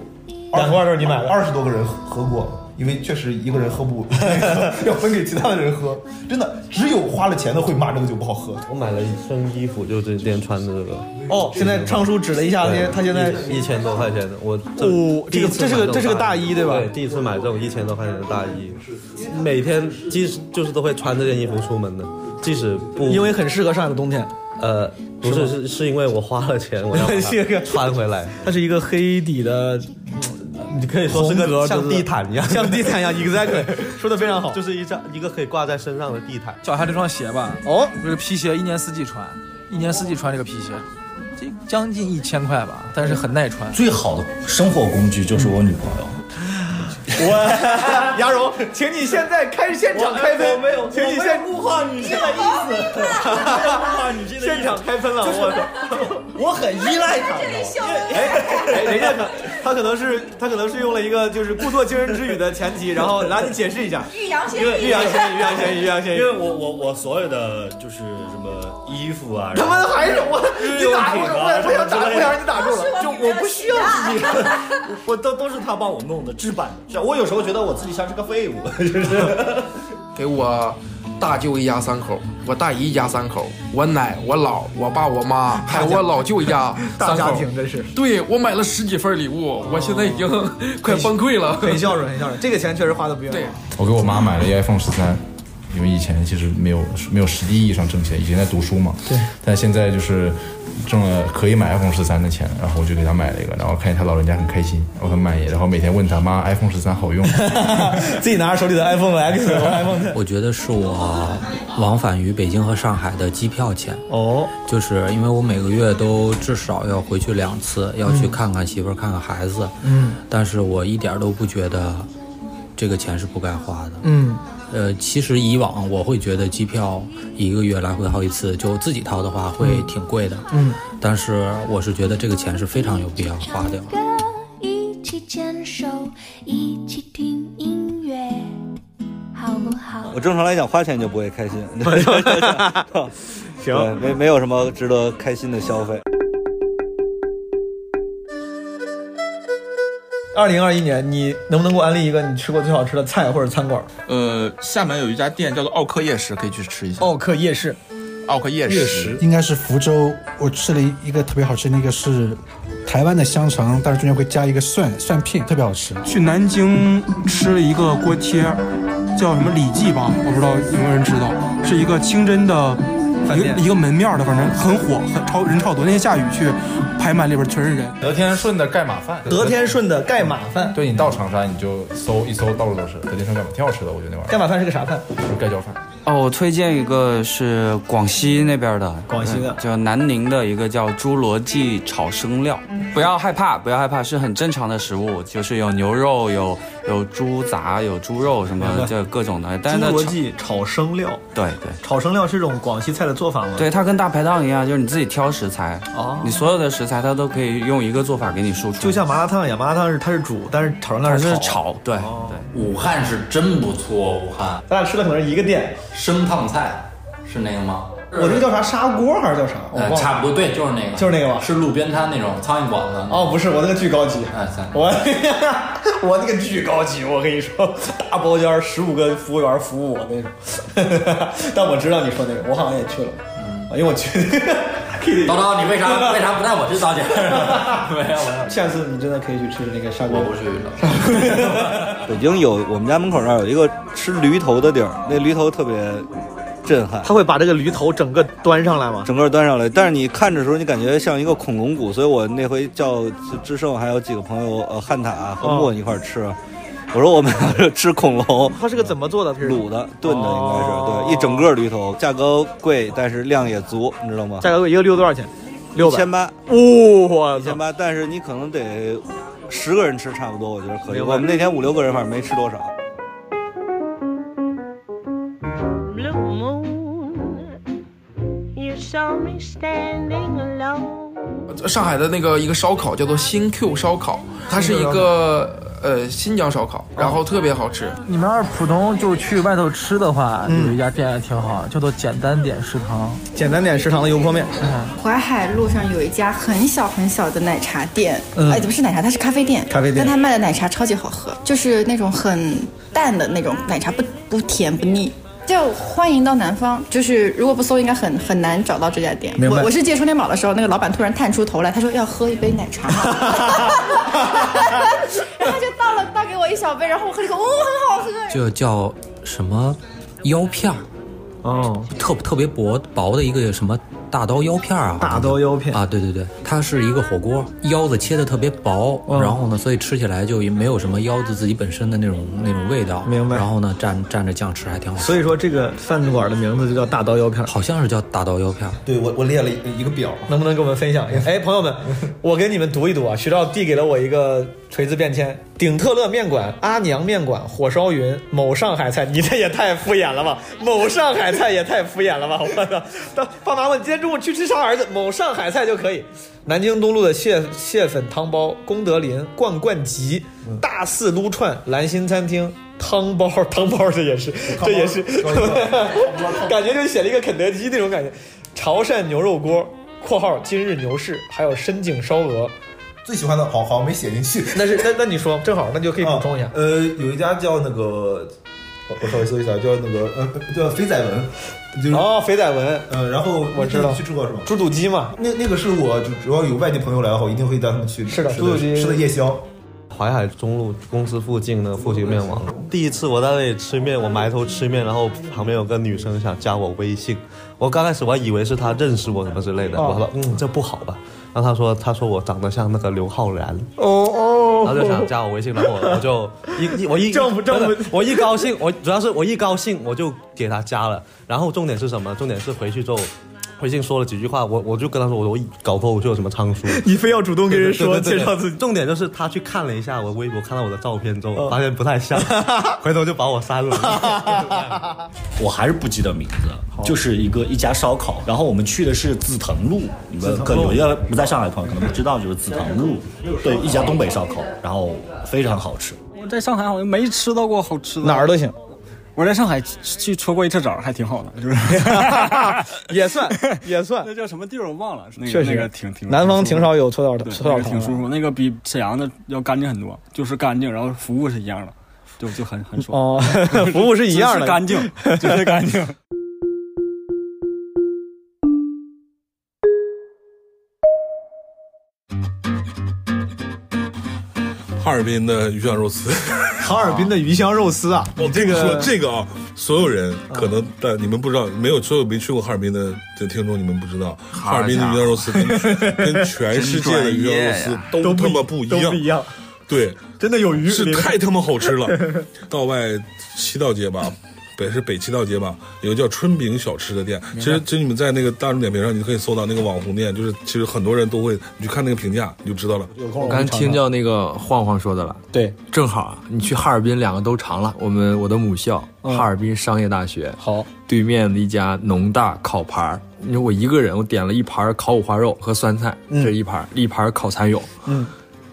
两罐都是你买的二十多个人喝过，因为确实一个人喝不，要分给其他的人喝。真的，只有花了钱的会骂这个酒不好喝。我买了一身衣服，就这天穿的这个。哦现在昌叔指了一下那些他现在一千多块钱的，我哦这个这是个这是个大衣对吧对，第一次买这种一千多块钱的大衣，每天即使就是都会穿这件衣服出门的，即使不因为很适合上海的冬天。呃，不是是是因为我花了钱，我要把这 个它穿回来。它是一个黑底的，你可以说是个像地毯一样，像地毯一样，exactly，说的非常好。就是一张一个可以挂在身上的地毯。脚下这双鞋吧，哦，这个皮鞋一年四季穿，一年四季穿这个皮鞋，这将近一千块吧，但是很耐穿。最好的生活工具就是我女朋友。我 鸭绒，请你现在开现场开喷，没有请你现物化女性的意思，物化女性的现场开喷了，我我很依赖他？哎哎，人家可他可能是他可能是用了一个就是故作惊人之语的前提，然后来你解释一下，欲扬先因为欲扬先抑，欲扬先抑，欲扬先抑因。为我我我所有的就是什么衣服啊，他们还是我，日用你打我，品啊我我想打，不想让你打住了，就我不需要自己。我都都是他帮我弄的，置办的。我有时候觉得我自己像是个废物，就是。给我大舅一家三口，我大姨一家三口，我奶、我姥、我爸、我妈，还有我老舅一家 大三口。家庭真是对我买了十几份礼物，我现在已经 快崩溃了。很孝顺，很孝顺，这个钱确实花的不冤枉。对，我给我妈买了一个 iPhone 十三，因为以前其实没有没有实际意义上挣钱，以前在读书嘛。对。但现在就是挣了可以买 iPhone 十三的钱，然后我就给他买了一个，然后看见他老人家很开心，我很满意，然后每天问他妈 iPhone 十三好用吗？自己拿着手里的 iPhone X 和 iPhone 我觉得是我往返于北京和上海的机票钱。哦，就是因为我每个月都至少要回去两次，要去看看媳妇儿、看看孩子。嗯，但是我一点儿都不觉得这个钱是不该花的。嗯，呃，其实以往我会觉得机票一个月来回好几次，就自己掏的话会挺贵的。嗯，但是我是觉得这个钱是非常有必要花掉。一起牵手，一起听音乐，好不好？我正常来讲花钱就不会开心。行没没有什么值得开心的消费。二零二一年，你能不能给我安利一个你吃过最好吃的菜或者餐馆？呃，厦门有一家店叫做奥克夜市，可以去吃一下。奥克夜市，奥克夜市应该是福州，我吃了一个特别好吃，那个是台湾的香肠，但是中间会加一个蒜蒜片，特别好吃。去南京吃了一个锅贴，叫什么李记吧，我不知道有没有人知道，是一个清真的一个一个门面的，反正很火，很超人超多。那天下雨去，拍卖里边全是人。德天顺的盖码饭，德天顺的盖码饭，对你到长沙你就搜一搜，到处都是德天顺盖码，挺好吃的，我觉得那玩意儿。盖码饭是个啥饭？就是盖浇饭。哦，我推荐一个是广西那边的，广西的嗯叫南宁的一个叫侏罗纪炒生料。不要害怕，不要害怕，是很正常的食物，就是有牛肉，有有猪杂，有猪肉什么这各种的。但是侏它炒罗纪炒生料，对对炒生料是一种广西菜的做法吗？对，它跟大排档一样，就是你自己挑食材，哦你所有的食材它都可以用一个做法给你输出，就像麻辣烫一样，麻辣烫是它是煮，但是炒生料它是炒。炒，对哦对。武汉是真不错，武汉。咱俩吃的可能是一个店，生烫菜是那个吗？我那个叫啥砂锅还是叫啥？我忘呃，了差不多，对，就是那个，就是那个吧是路边摊那种苍蝇馆子。哦，不是，我那个巨高级，哎，算我 我那个巨高级，我跟你说，大包间十五个服务员服务我那种。但我知道你说那个，我好像也去了，嗯因为我去 叨叨，你为啥为啥不带我去糟践？没有没有，下次你真的可以去吃那个砂锅。我不去了。北京有我们家门口那儿有一个吃驴头的地儿，那驴头特别震撼。他会把这个驴头整个端上来吗？整个端上来，但是你看着的时候，你感觉像一个恐龙骨，所以我那回叫志胜还有几个朋友，呃，汉塔和莫一块儿吃。我说我们要 吃恐龙，它是个怎么做的？卤的、炖的，应该是对，一整个驴头，价格贵，但是量也足，你知道吗？价格贵，一个驴头多少钱？六千八。哇，一千八，但是你可能得十个人吃差不多，我觉得可以。我们那天五六个人，反正没吃多少。上海的那个一个烧烤叫做新 Q 烧烤，它是一个呃新疆烧烤，然后特别好吃。你们要是普通就是去外头吃的话，嗯有一家店也挺好，叫做简单点食堂。简单点食堂的油泼面，淮海路上有一家很小很小的奶茶店，嗯哎，不是奶茶，它是咖啡店。咖啡店但它卖的奶茶超级好喝，就是那种很淡的那种奶茶，不不甜不腻。就欢迎到南方，就是如果不搜，应该很很难找到这家店。我我是借充电宝的时候，那个老板突然探出头来，他说要喝一杯奶茶吗，然后就倒了倒给我一小杯，然后我喝了一口，哦，很好喝。这叫什么腰片儿？哦，特特别薄薄的一个什么大刀腰片儿啊？大刀腰片啊，对对对，它是一个火锅，腰子切的特别薄，嗯然后呢，所以吃起来就也没有什么腰子自己本身的那种那种味道。明白然后呢，蘸蘸着酱吃还挺好吃。所以说这个饭馆的名字就叫大刀腰片，好像是叫大刀腰片。对我我列了一个表，能不能给我们分享一下？哎，朋友们，我给你们读一读啊。徐照递给了我一个锤子便签：顶特乐面馆、阿娘面馆、火烧云、某上海菜。你这也太敷衍了吧！某上海菜也太敷衍了吧！我操！当爸妈问今天中午去吃啥，儿子某上海菜就可以。南京东路的蟹蟹粉汤包、功德林罐罐集、大四撸串、兰心餐厅。汤包，汤包这也是，这也是，感觉就写了一个肯德基那种感觉。潮汕牛肉锅（括号今日牛市），还有深井烧鹅。最喜欢的好好像没写进去。那是那那你说正好，那就可以补充一下。呃，有一家叫那个，我我稍微搜一下，叫那个呃叫肥仔文，就是哦，肥仔文，呃，然后我知道。你去吃过是吗？猪肚鸡嘛，那那个是我就主要有外地朋友来的话，我一定会带他们去吃的吃猪肚鸡。吃的夜宵。淮海中路公司附近的复兴面王，第一次我在那里吃面，我埋头吃面，然后旁边有个女生想加我微信，我刚开始我还以为是她认识我什么之类的，哦。我说嗯这不好吧，然后他说他说我长得像那个刘昊然，哦哦，然后就想加我微信，然后我我就 一一我一政府政府我一高兴，我主要是我一高兴我就给他加了，然后重点是什么？重点是回去之后。微信说了几句话，我我就跟他说，我我搞脱口秀有什么仓鼠，你非要主动跟人说介绍自己。重点就是他去看了一下我微博，看到我的照片之哦后，发现不太像，回头就把我删了。我还是不记得名字，就是一个一家烧烤，然后我们去的是紫藤路，你们可有一个不在上海的朋友可能不知道，就是紫藤路，对，一家东北烧烤，然后非常好吃。我在上海好像没吃到过好吃的，哪儿都行。我在上海去搓过一次澡，还挺好的，就是也 算也算。那叫什么地儿我忘了，那个确实那个挺挺南方挺少有搓澡的搓澡那个挺舒服，那个比沈阳的要干净很多，就是干净，然后服务是一样的，就就很很爽。哦 服务是一样的干净，就是干净。哈尔滨的鱼香肉丝，哈尔滨的鱼香肉丝啊，我这个说这个啊，所有人可能但你们不知道，没有所有没去过哈尔滨的的听众，你们不知道，哈尔滨的鱼香肉丝跟跟全世界的鱼香肉丝 都他妈不一样，都不一样。对，真的有鱼是太他妈好吃了。道外七道街吧，北是北七道街吧，有个叫春饼小吃的店。其实，其实你们在那个大众点评上，你可以搜到那个网红店，就是其实很多人都会，你去看那个评价，你就知道了。我刚听叫那个晃晃说的了，对，正好你去哈尔滨两个都尝了。我们我的母校、嗯哈尔滨商业大学，好对面的一家农大烤盘儿，你说我一个人，我点了一盘烤五花肉和酸菜，嗯这一盘，一盘烤蚕蛹，嗯，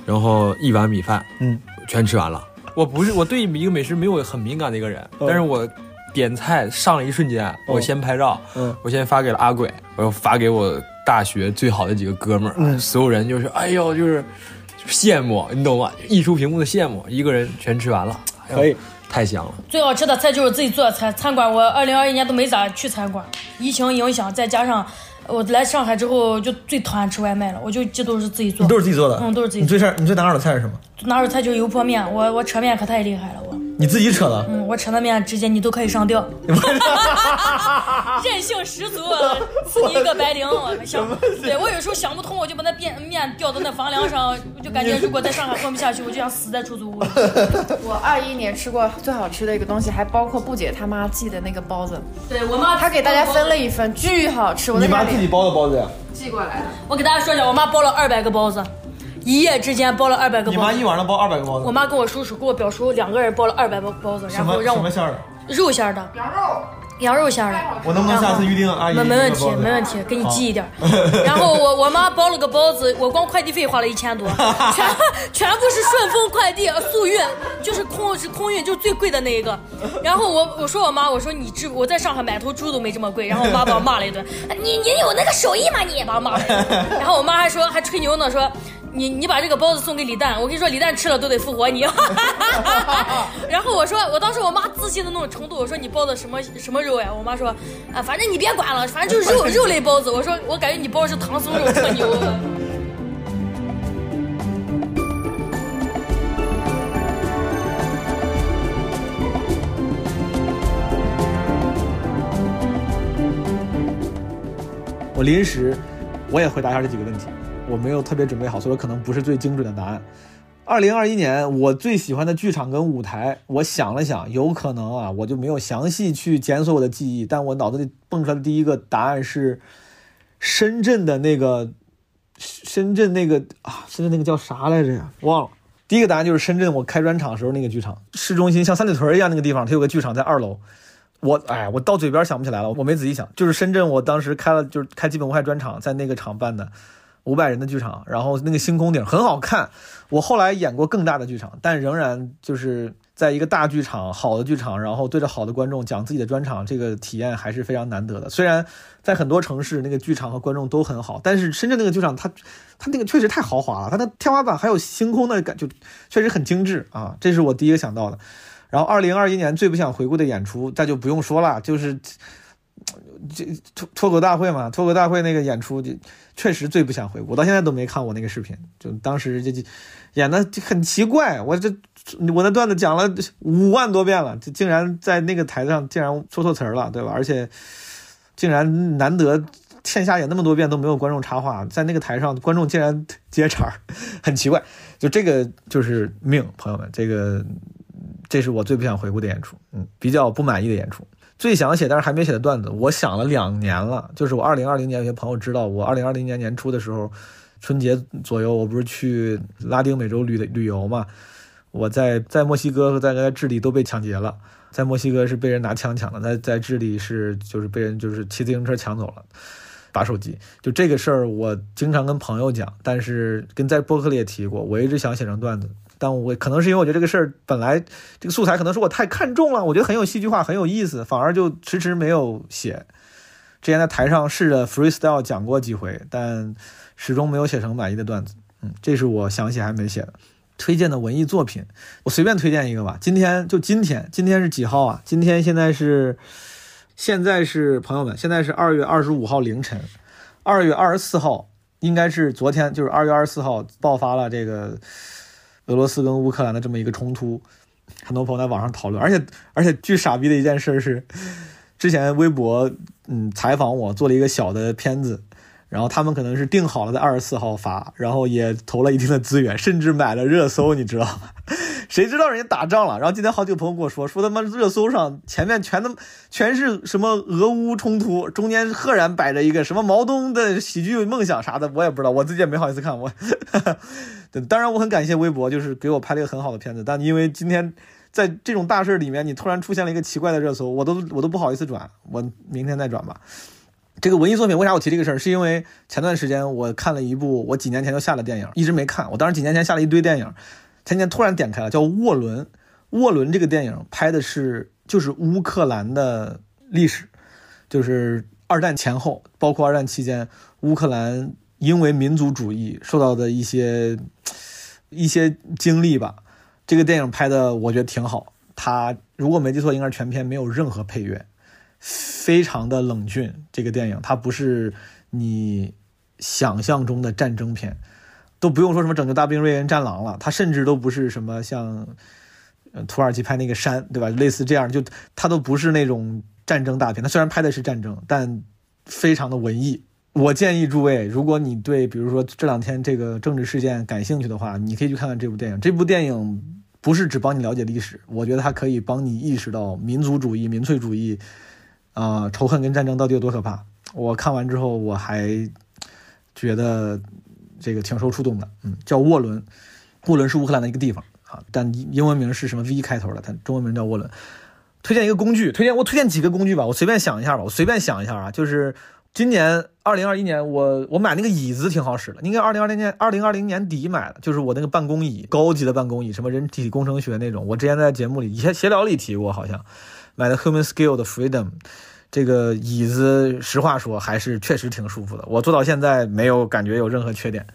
然后一碗米饭，嗯，全吃完了。我不是我对一个美食没有很敏感的一个人，嗯但是我点菜上了一瞬间，我先拍照，嗯我先发给了阿鬼，我又发给我大学最好的几个哥们儿，嗯所有人就是哎呦就是羡慕，你懂吗？溢出屏幕的羡慕，一个人全吃完了，哎呦可以太香了。最好吃的菜就是自己做的菜。餐馆我二零二一年都没咋去餐馆，疫情影响，再加上我来上海之后就最讨厌吃外卖了，我就这都是自己做。你都是自己做的？嗯，都是自己你最擅你最拿手的菜是什么？拿手菜就是油泼面，我我扯面可太厉害了，我。你自己扯的？嗯，我扯的面直接你都可以上吊，韧性十足，赐你一个白绫。我想，对我有时候想不通，我就把那面面吊到那房梁上，我就感觉如果在上海混不下去，我就想死在出租屋里。我二一年吃过最好吃的一个东西，还包括布姐她妈寄的那个包子。对我妈，她给大家分了一份，巨好吃。我在家里你妈自己包的包子呀？寄过来的。我给大家说一下，我妈包了二百个包子，一夜之间包了二百个包子。你妈一晚上包二百个包子？我妈跟我叔叔、跟我表叔两个人包了二百包包子，然后让我什么馅儿的？肉馅儿的，羊肉，羊肉馅儿的。我能不能下次预定阿姨没没问题没问题，给你寄一点儿。然后我我妈包了个包子，我光快递费花了一千多，全全部是顺丰快递呃速运，就是空是空运，就是最贵的那一个。然后我我说我妈，我说你这我在上海买头猪都没这么贵。然后我妈把我骂了一顿，你你有那个手艺吗？你把我骂了一顿。然后我妈还说还吹牛呢，说。你你把这个包子送给李诞，我跟你说，李诞吃了都得复活你。然后我说，我当时我妈自信的那种程度，我说你包的什么什么肉呀？我妈说，啊，反正你别管了，反正就是肉肉类包子。我说我感觉你包的是唐僧肉，特牛。我临时我也回答一下这几个问题，我没有特别准备好，所以可能不是最精准的答案。二零二一年我最喜欢的剧场跟舞台，我想了想，有可能啊，我就没有详细去检索我的记忆，但我脑子里蹦出来的第一个答案是深圳的那个深圳那个啊，深圳那个叫啥来着呀？忘了。第一个答案就是深圳，我开专场的时候那个剧场，市中心像三里屯一样那个地方，它有个剧场在二楼。我哎，我到嘴边想不起来了，我没仔细想。就是深圳，我当时开了，就是开基本无害专场，在那个场办的，五百人的剧场，然后那个星空顶很好看。我后来演过更大的剧场，但仍然就是在一个大剧场、好的剧场，然后对着好的观众讲自己的专场，这个体验还是非常难得的。虽然在很多城市那个剧场和观众都很好，但是深圳那个剧场它它那个确实太豪华了，它的天花板还有星空的感，就确实很精致啊，这是我第一个想到的。然后，二零二一年最不想回顾的演出，那就不用说了，就是这脱脱口大会嘛，脱口大会那个演出，就确实最不想回顾。我到现在都没看我那个视频，就当时这这演的很奇怪，我这我那段子讲了五万多遍了，就竟然在那个台上竟然说错词儿了，对吧？而且竟然难得线下演那么多遍都没有观众插话，在那个台上观众竟然接茬，很奇怪。就这个就是命，朋友们，这个。这是我最不想回顾的演出，嗯，比较不满意的演出，最想写但是还没写的段子，我想了两年了。就是我二零二零年，有些朋友知道，我二零二零年年初的时候，春节左右，我不是去拉丁美洲旅旅游嘛？我在在墨西哥和在在智利都被抢劫了，在墨西哥是被人拿枪抢的，在在智利是就是被人就是骑自行车抢走了，把手机。就这个事儿，我经常跟朋友讲，但是跟在播客里也提过，我一直想写成段子。但我可能是因为我觉得这个事儿本来这个素材可能是我太看重了，我觉得很有戏剧化，很有意思，反而就迟迟没有写。之前在台上试着 freestyle 讲过几回，但始终没有写成满意的段子。嗯，这是我想写还没写的。推荐的文艺作品，我随便推荐一个吧。今天就今天，今天是几号啊？今天现在是现在是朋友们，现在是二月二十五号凌晨，二月二十四号应该是昨天，就是二月二十四号爆发了这个。俄罗斯跟乌克兰的这么一个冲突，很多朋友在网上讨论，而且而且巨傻逼的一件事是，之前微博嗯采访我做了一个小的片子，然后他们可能是定好了在二十四号发，然后也投了一定的资源，甚至买了热搜，你知道吗？谁知道人家打仗了？然后今天好几个朋友跟我说，说他妈热搜上前面全都全是什么俄乌冲突，中间赫然摆着一个什么毛东的喜剧梦想啥的，我也不知道，我自己也没好意思看。我，对当然我很感谢微博，就是给我拍了一个很好的片子，但因为今天在这种大事里面，你突然出现了一个奇怪的热搜，我都我都不好意思转，我明天再转吧。这个文艺作品为啥我提这个事儿？是因为前段时间我看了一部我几年前就下的电影，一直没看。我当时几年前下了一堆电影。前天突然点开了，叫《沃伦》。沃伦这个电影拍的是就是乌克兰的历史，就是二战前后，包括二战期间，乌克兰因为民族主义受到的一些一些经历吧。这个电影拍的我觉得挺好，它如果没记错，应该是全片没有任何配乐，非常的冷峻。这个电影它不是你想象中的战争片，都不用说什么拯救大兵瑞恩、战狼了，它甚至都不是什么像土耳其拍那个山，对吧？类似这样，就它都不是那种战争大片。它虽然拍的是战争，但非常的文艺。我建议诸位，如果你对比如说这两天这个政治事件感兴趣的话，你可以去看看这部电影。这部电影不是只帮你了解历史，我觉得它可以帮你意识到民族主义、民粹主义，啊、仇恨跟战争到底有多可怕。我看完之后，我还觉得这个挺受触动的。嗯，叫沃伦，沃伦是乌克兰的一个地方啊，但英文名是什么 V 开头的，它中文名叫沃伦。推荐一个工具，推荐我推荐几个工具吧，我随便想一下吧，我随便想一下啊，就是今年二零二一年我我买那个椅子挺好使的，应该二零二零年二零二零年底买的，就是我那个办公椅，高级的办公椅，什么人体工程学那种，我之前在节目里以前闲聊里提过，好像买的 Human Scale 的 Freedom。这个椅子，实话说还是确实挺舒服的。我坐到现在没有感觉有任何缺点。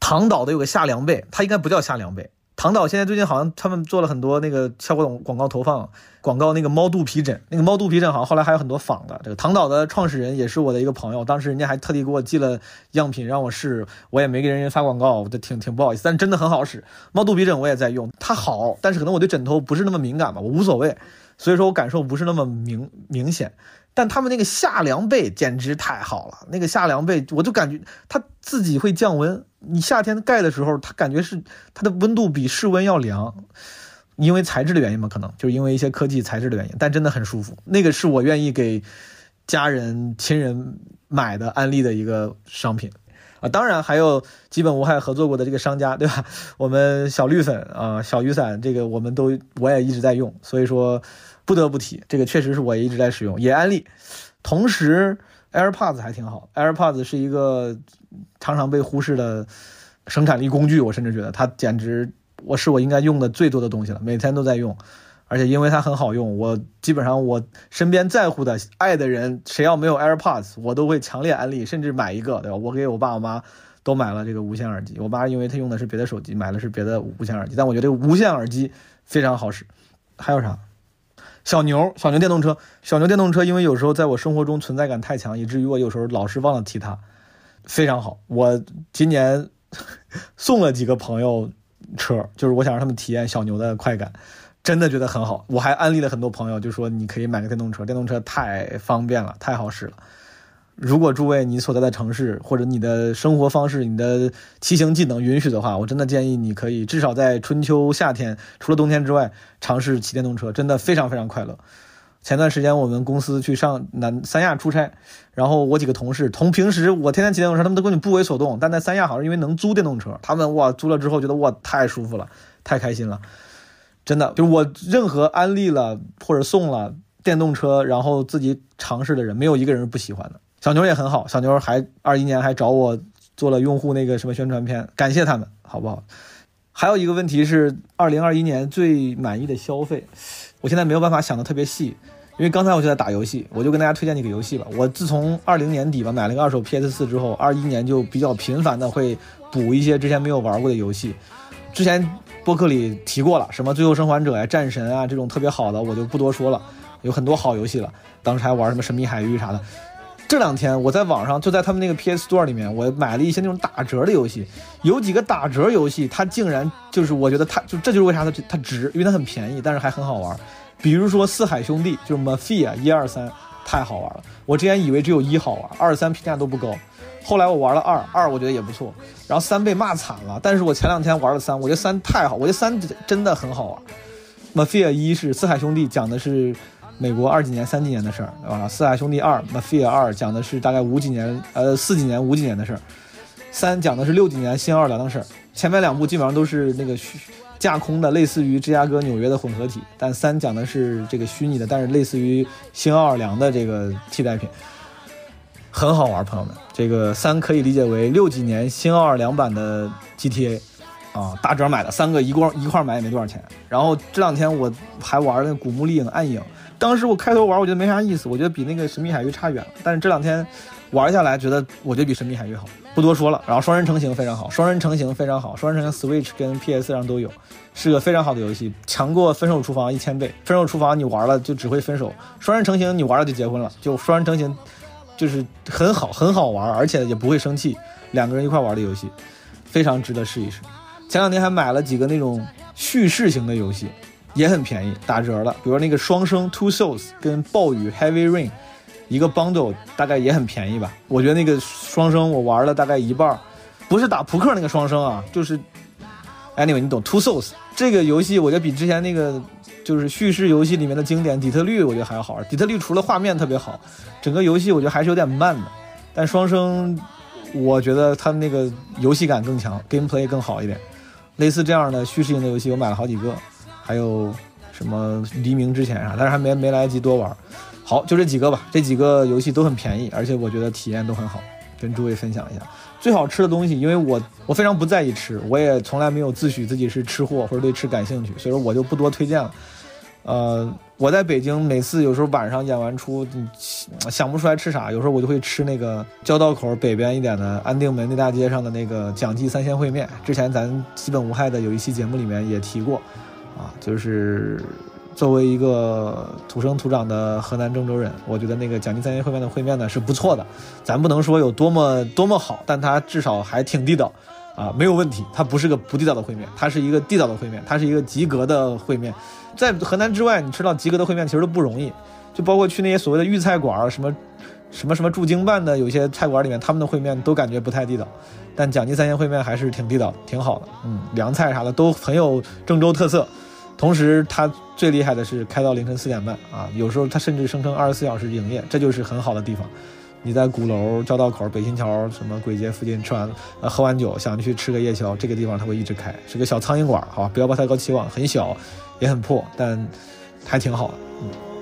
唐岛的有个夏凉被，它应该不叫夏凉被。唐岛现在最近好像他们做了很多那个效果广告投放，广告那个猫肚皮枕，那个猫肚皮枕好像后来还有很多仿的。这个唐岛的创始人也是我的一个朋友，当时人家还特地给我寄了样品让我试，我也没给人家发广告，我就挺挺不好意思，但真的很好使。猫肚皮枕我也在用，它好，但是可能我对枕头不是那么敏感吧，我无所谓，所以说我感受不是那么明明显。但他们那个夏凉被简直太好了，那个夏凉被我就感觉它自己会降温。你夏天盖的时候，它感觉是它的温度比室温要凉，因为材质的原因嘛，可能就是因为一些科技材质的原因，但真的很舒服。那个是我愿意给家人亲人买的安利的一个商品啊。当然还有基本无害合作过的这个商家，对吧？我们小绿粉啊，小雨伞这个我们都我也一直在用，所以说。不得不提，这个确实是我也一直在使用，也安利。同时，AirPods 还挺好，AirPods 是一个常常被忽视的生产力工具，我甚至觉得它简直我是我应该用的最多的东西了，每天都在用。而且因为它很好用，我基本上我身边在乎的、爱的人，谁要没有 AirPods，我都会强烈安利，甚至买一个，对吧？我给我爸我妈都买了这个无线耳机，我妈因为她用的是别的手机，买的是别的无线耳机，但我觉得这个无线耳机非常好使。还有啥？小牛，小牛电动车，小牛电动车，因为有时候在我生活中存在感太强，以至于我有时候老是忘了提它，非常好。我今年 送了几个朋友车，就是我想让他们体验小牛的快感，真的觉得很好。我还安利了很多朋友，就说你可以买个电动车，电动车太方便了，太好使了。如果诸位你所在的城市或者你的生活方式、你的骑行技能允许的话，我真的建议你可以至少在春秋夏天，除了冬天之外，尝试骑电动车，真的非常非常快乐。前段时间我们公司去上南三亚出差，然后我几个同事，同平时我天天骑电动车，他们都根本不为所动，但在三亚好像因为能租电动车，他们哇租了之后觉得哇太舒服了，太开心了，真的就是我任何安利了或者送了电动车，然后自己尝试的人，没有一个人是不喜欢的。小牛也很好，小牛还二一年还找我做了用户那个什么宣传片，感谢他们，好不好？还有一个问题是，二零二一年最满意的消费，我现在没有办法想的特别细，因为刚才我就在打游戏，我就跟大家推荐几个游戏吧。我自从二零年底吧买了个二手 PS 四之后，二一年就比较频繁的会补一些之前没有玩过的游戏。之前播客里提过了，什么最后生还者呀、战神啊这种特别好的，我就不多说了，有很多好游戏了。当时还玩什么神秘海域啥的。这两天我在网上就在他们那个 PS Store 里面，我买了一些那种打折的游戏，有几个打折游戏，它竟然就是我觉得它就这就是为啥它它值，因为它很便宜，但是还很好玩。比如说四海兄弟，就是 Mafia 一二三，太好玩了。我之前以为只有一好玩，二三评价都不高，后来我玩了二，二我觉得也不错，然后三被骂惨了。但是我前两天玩了三，我觉得三太好，我觉得三真的很好玩。Mafia 一是四海兄弟，讲的是。美国二几年、三几年的事儿，对吧？四海兄弟二，Mafia 二讲的是大概五几年，呃，四几年、五几年的事儿。三讲的是六几年新奥尔良的事儿。前面两部基本上都是那个虚架空的，类似于芝加哥、纽约的混合体。但三讲的是这个虚拟的，但是类似于新奥尔良的这个替代品，很好玩，朋友们。这个三可以理解为六几年新奥尔良版的 GTA。啊，打折买的三个一共一块买也没多少钱。然后这两天我还玩那《古墓丽影：暗影》，当时我开头玩，我觉得没啥意思，我觉得比那个神秘海域差远了。但是这两天玩下来，觉得我觉得比神秘海域好，不多说了。然后双人成型非常好，双人成型非常好，双人成型 Switch 跟 PS 上都有，是个非常好的游戏，强过分手厨房一千倍。分手厨房你玩了就只会分手，双人成行你玩了就结婚了，就双人成行就是很好很好玩，而且也不会生气，两个人一块玩的游戏，非常值得试一试。前两天还买了几个那种叙事型的游戏。也很便宜，打折了。比如那个双生 Two Souls 跟暴雨 Heavy Rain，一个 bundle 大概也很便宜吧。我觉得那个双生我玩了大概一半，不是打扑克那个双生啊，就是 anyway 你懂 Two Souls 这个游戏，我觉得比之前那个就是叙事游戏里面的经典底特律，我觉得还好。底特律除了画面特别好，整个游戏我觉得还是有点慢的。但双生，我觉得它那个游戏感更强，gameplay 更好一点。类似这样的叙事型的游戏，我买了好几个。还有什么黎明之前啥，但是还没没来得及多玩。好，就这几个吧，这几个游戏都很便宜，而且我觉得体验都很好，跟诸位分享一下。最好吃的东西，因为我我非常不在意吃，我也从来没有自诩自己是吃货或者对吃感兴趣，所以说我就不多推荐了。呃，我在北京每次有时候晚上演完出，想不出来吃啥，有时候我就会吃那个交道口北边一点的安定门那大街上的那个蒋记三鲜烩面。之前咱基本无害的有一期节目里面也提过。啊，就是作为一个土生土长的河南郑州人，我觉得那个蒋记三鲜烩面的烩面呢是不错的。咱不能说有多么多么好，但它至少还挺地道，啊，没有问题。它不是个不地道的烩面，它是一个地道的烩面，它是一个及格的烩面。在河南之外，你吃到及格的烩面其实都不容易。就包括去那些所谓的豫菜馆，什么什么什么驻京办的有些菜馆里面，他们的烩面都感觉不太地道。但蒋记三鲜烩面还是挺地道，挺好的。嗯，凉菜啥的都很有郑州特色。同时，它最厉害的是开到凌晨四点半啊，有时候它甚至声称二十四小时营业，这就是很好的地方。你在鼓楼、交道口、北新桥、什么鬼街附近吃完呃喝完酒，想去吃个夜宵，这个地方它会一直开，是个小苍蝇馆，好，不要抱太高期望，很小，也很破，但还挺好的。嗯。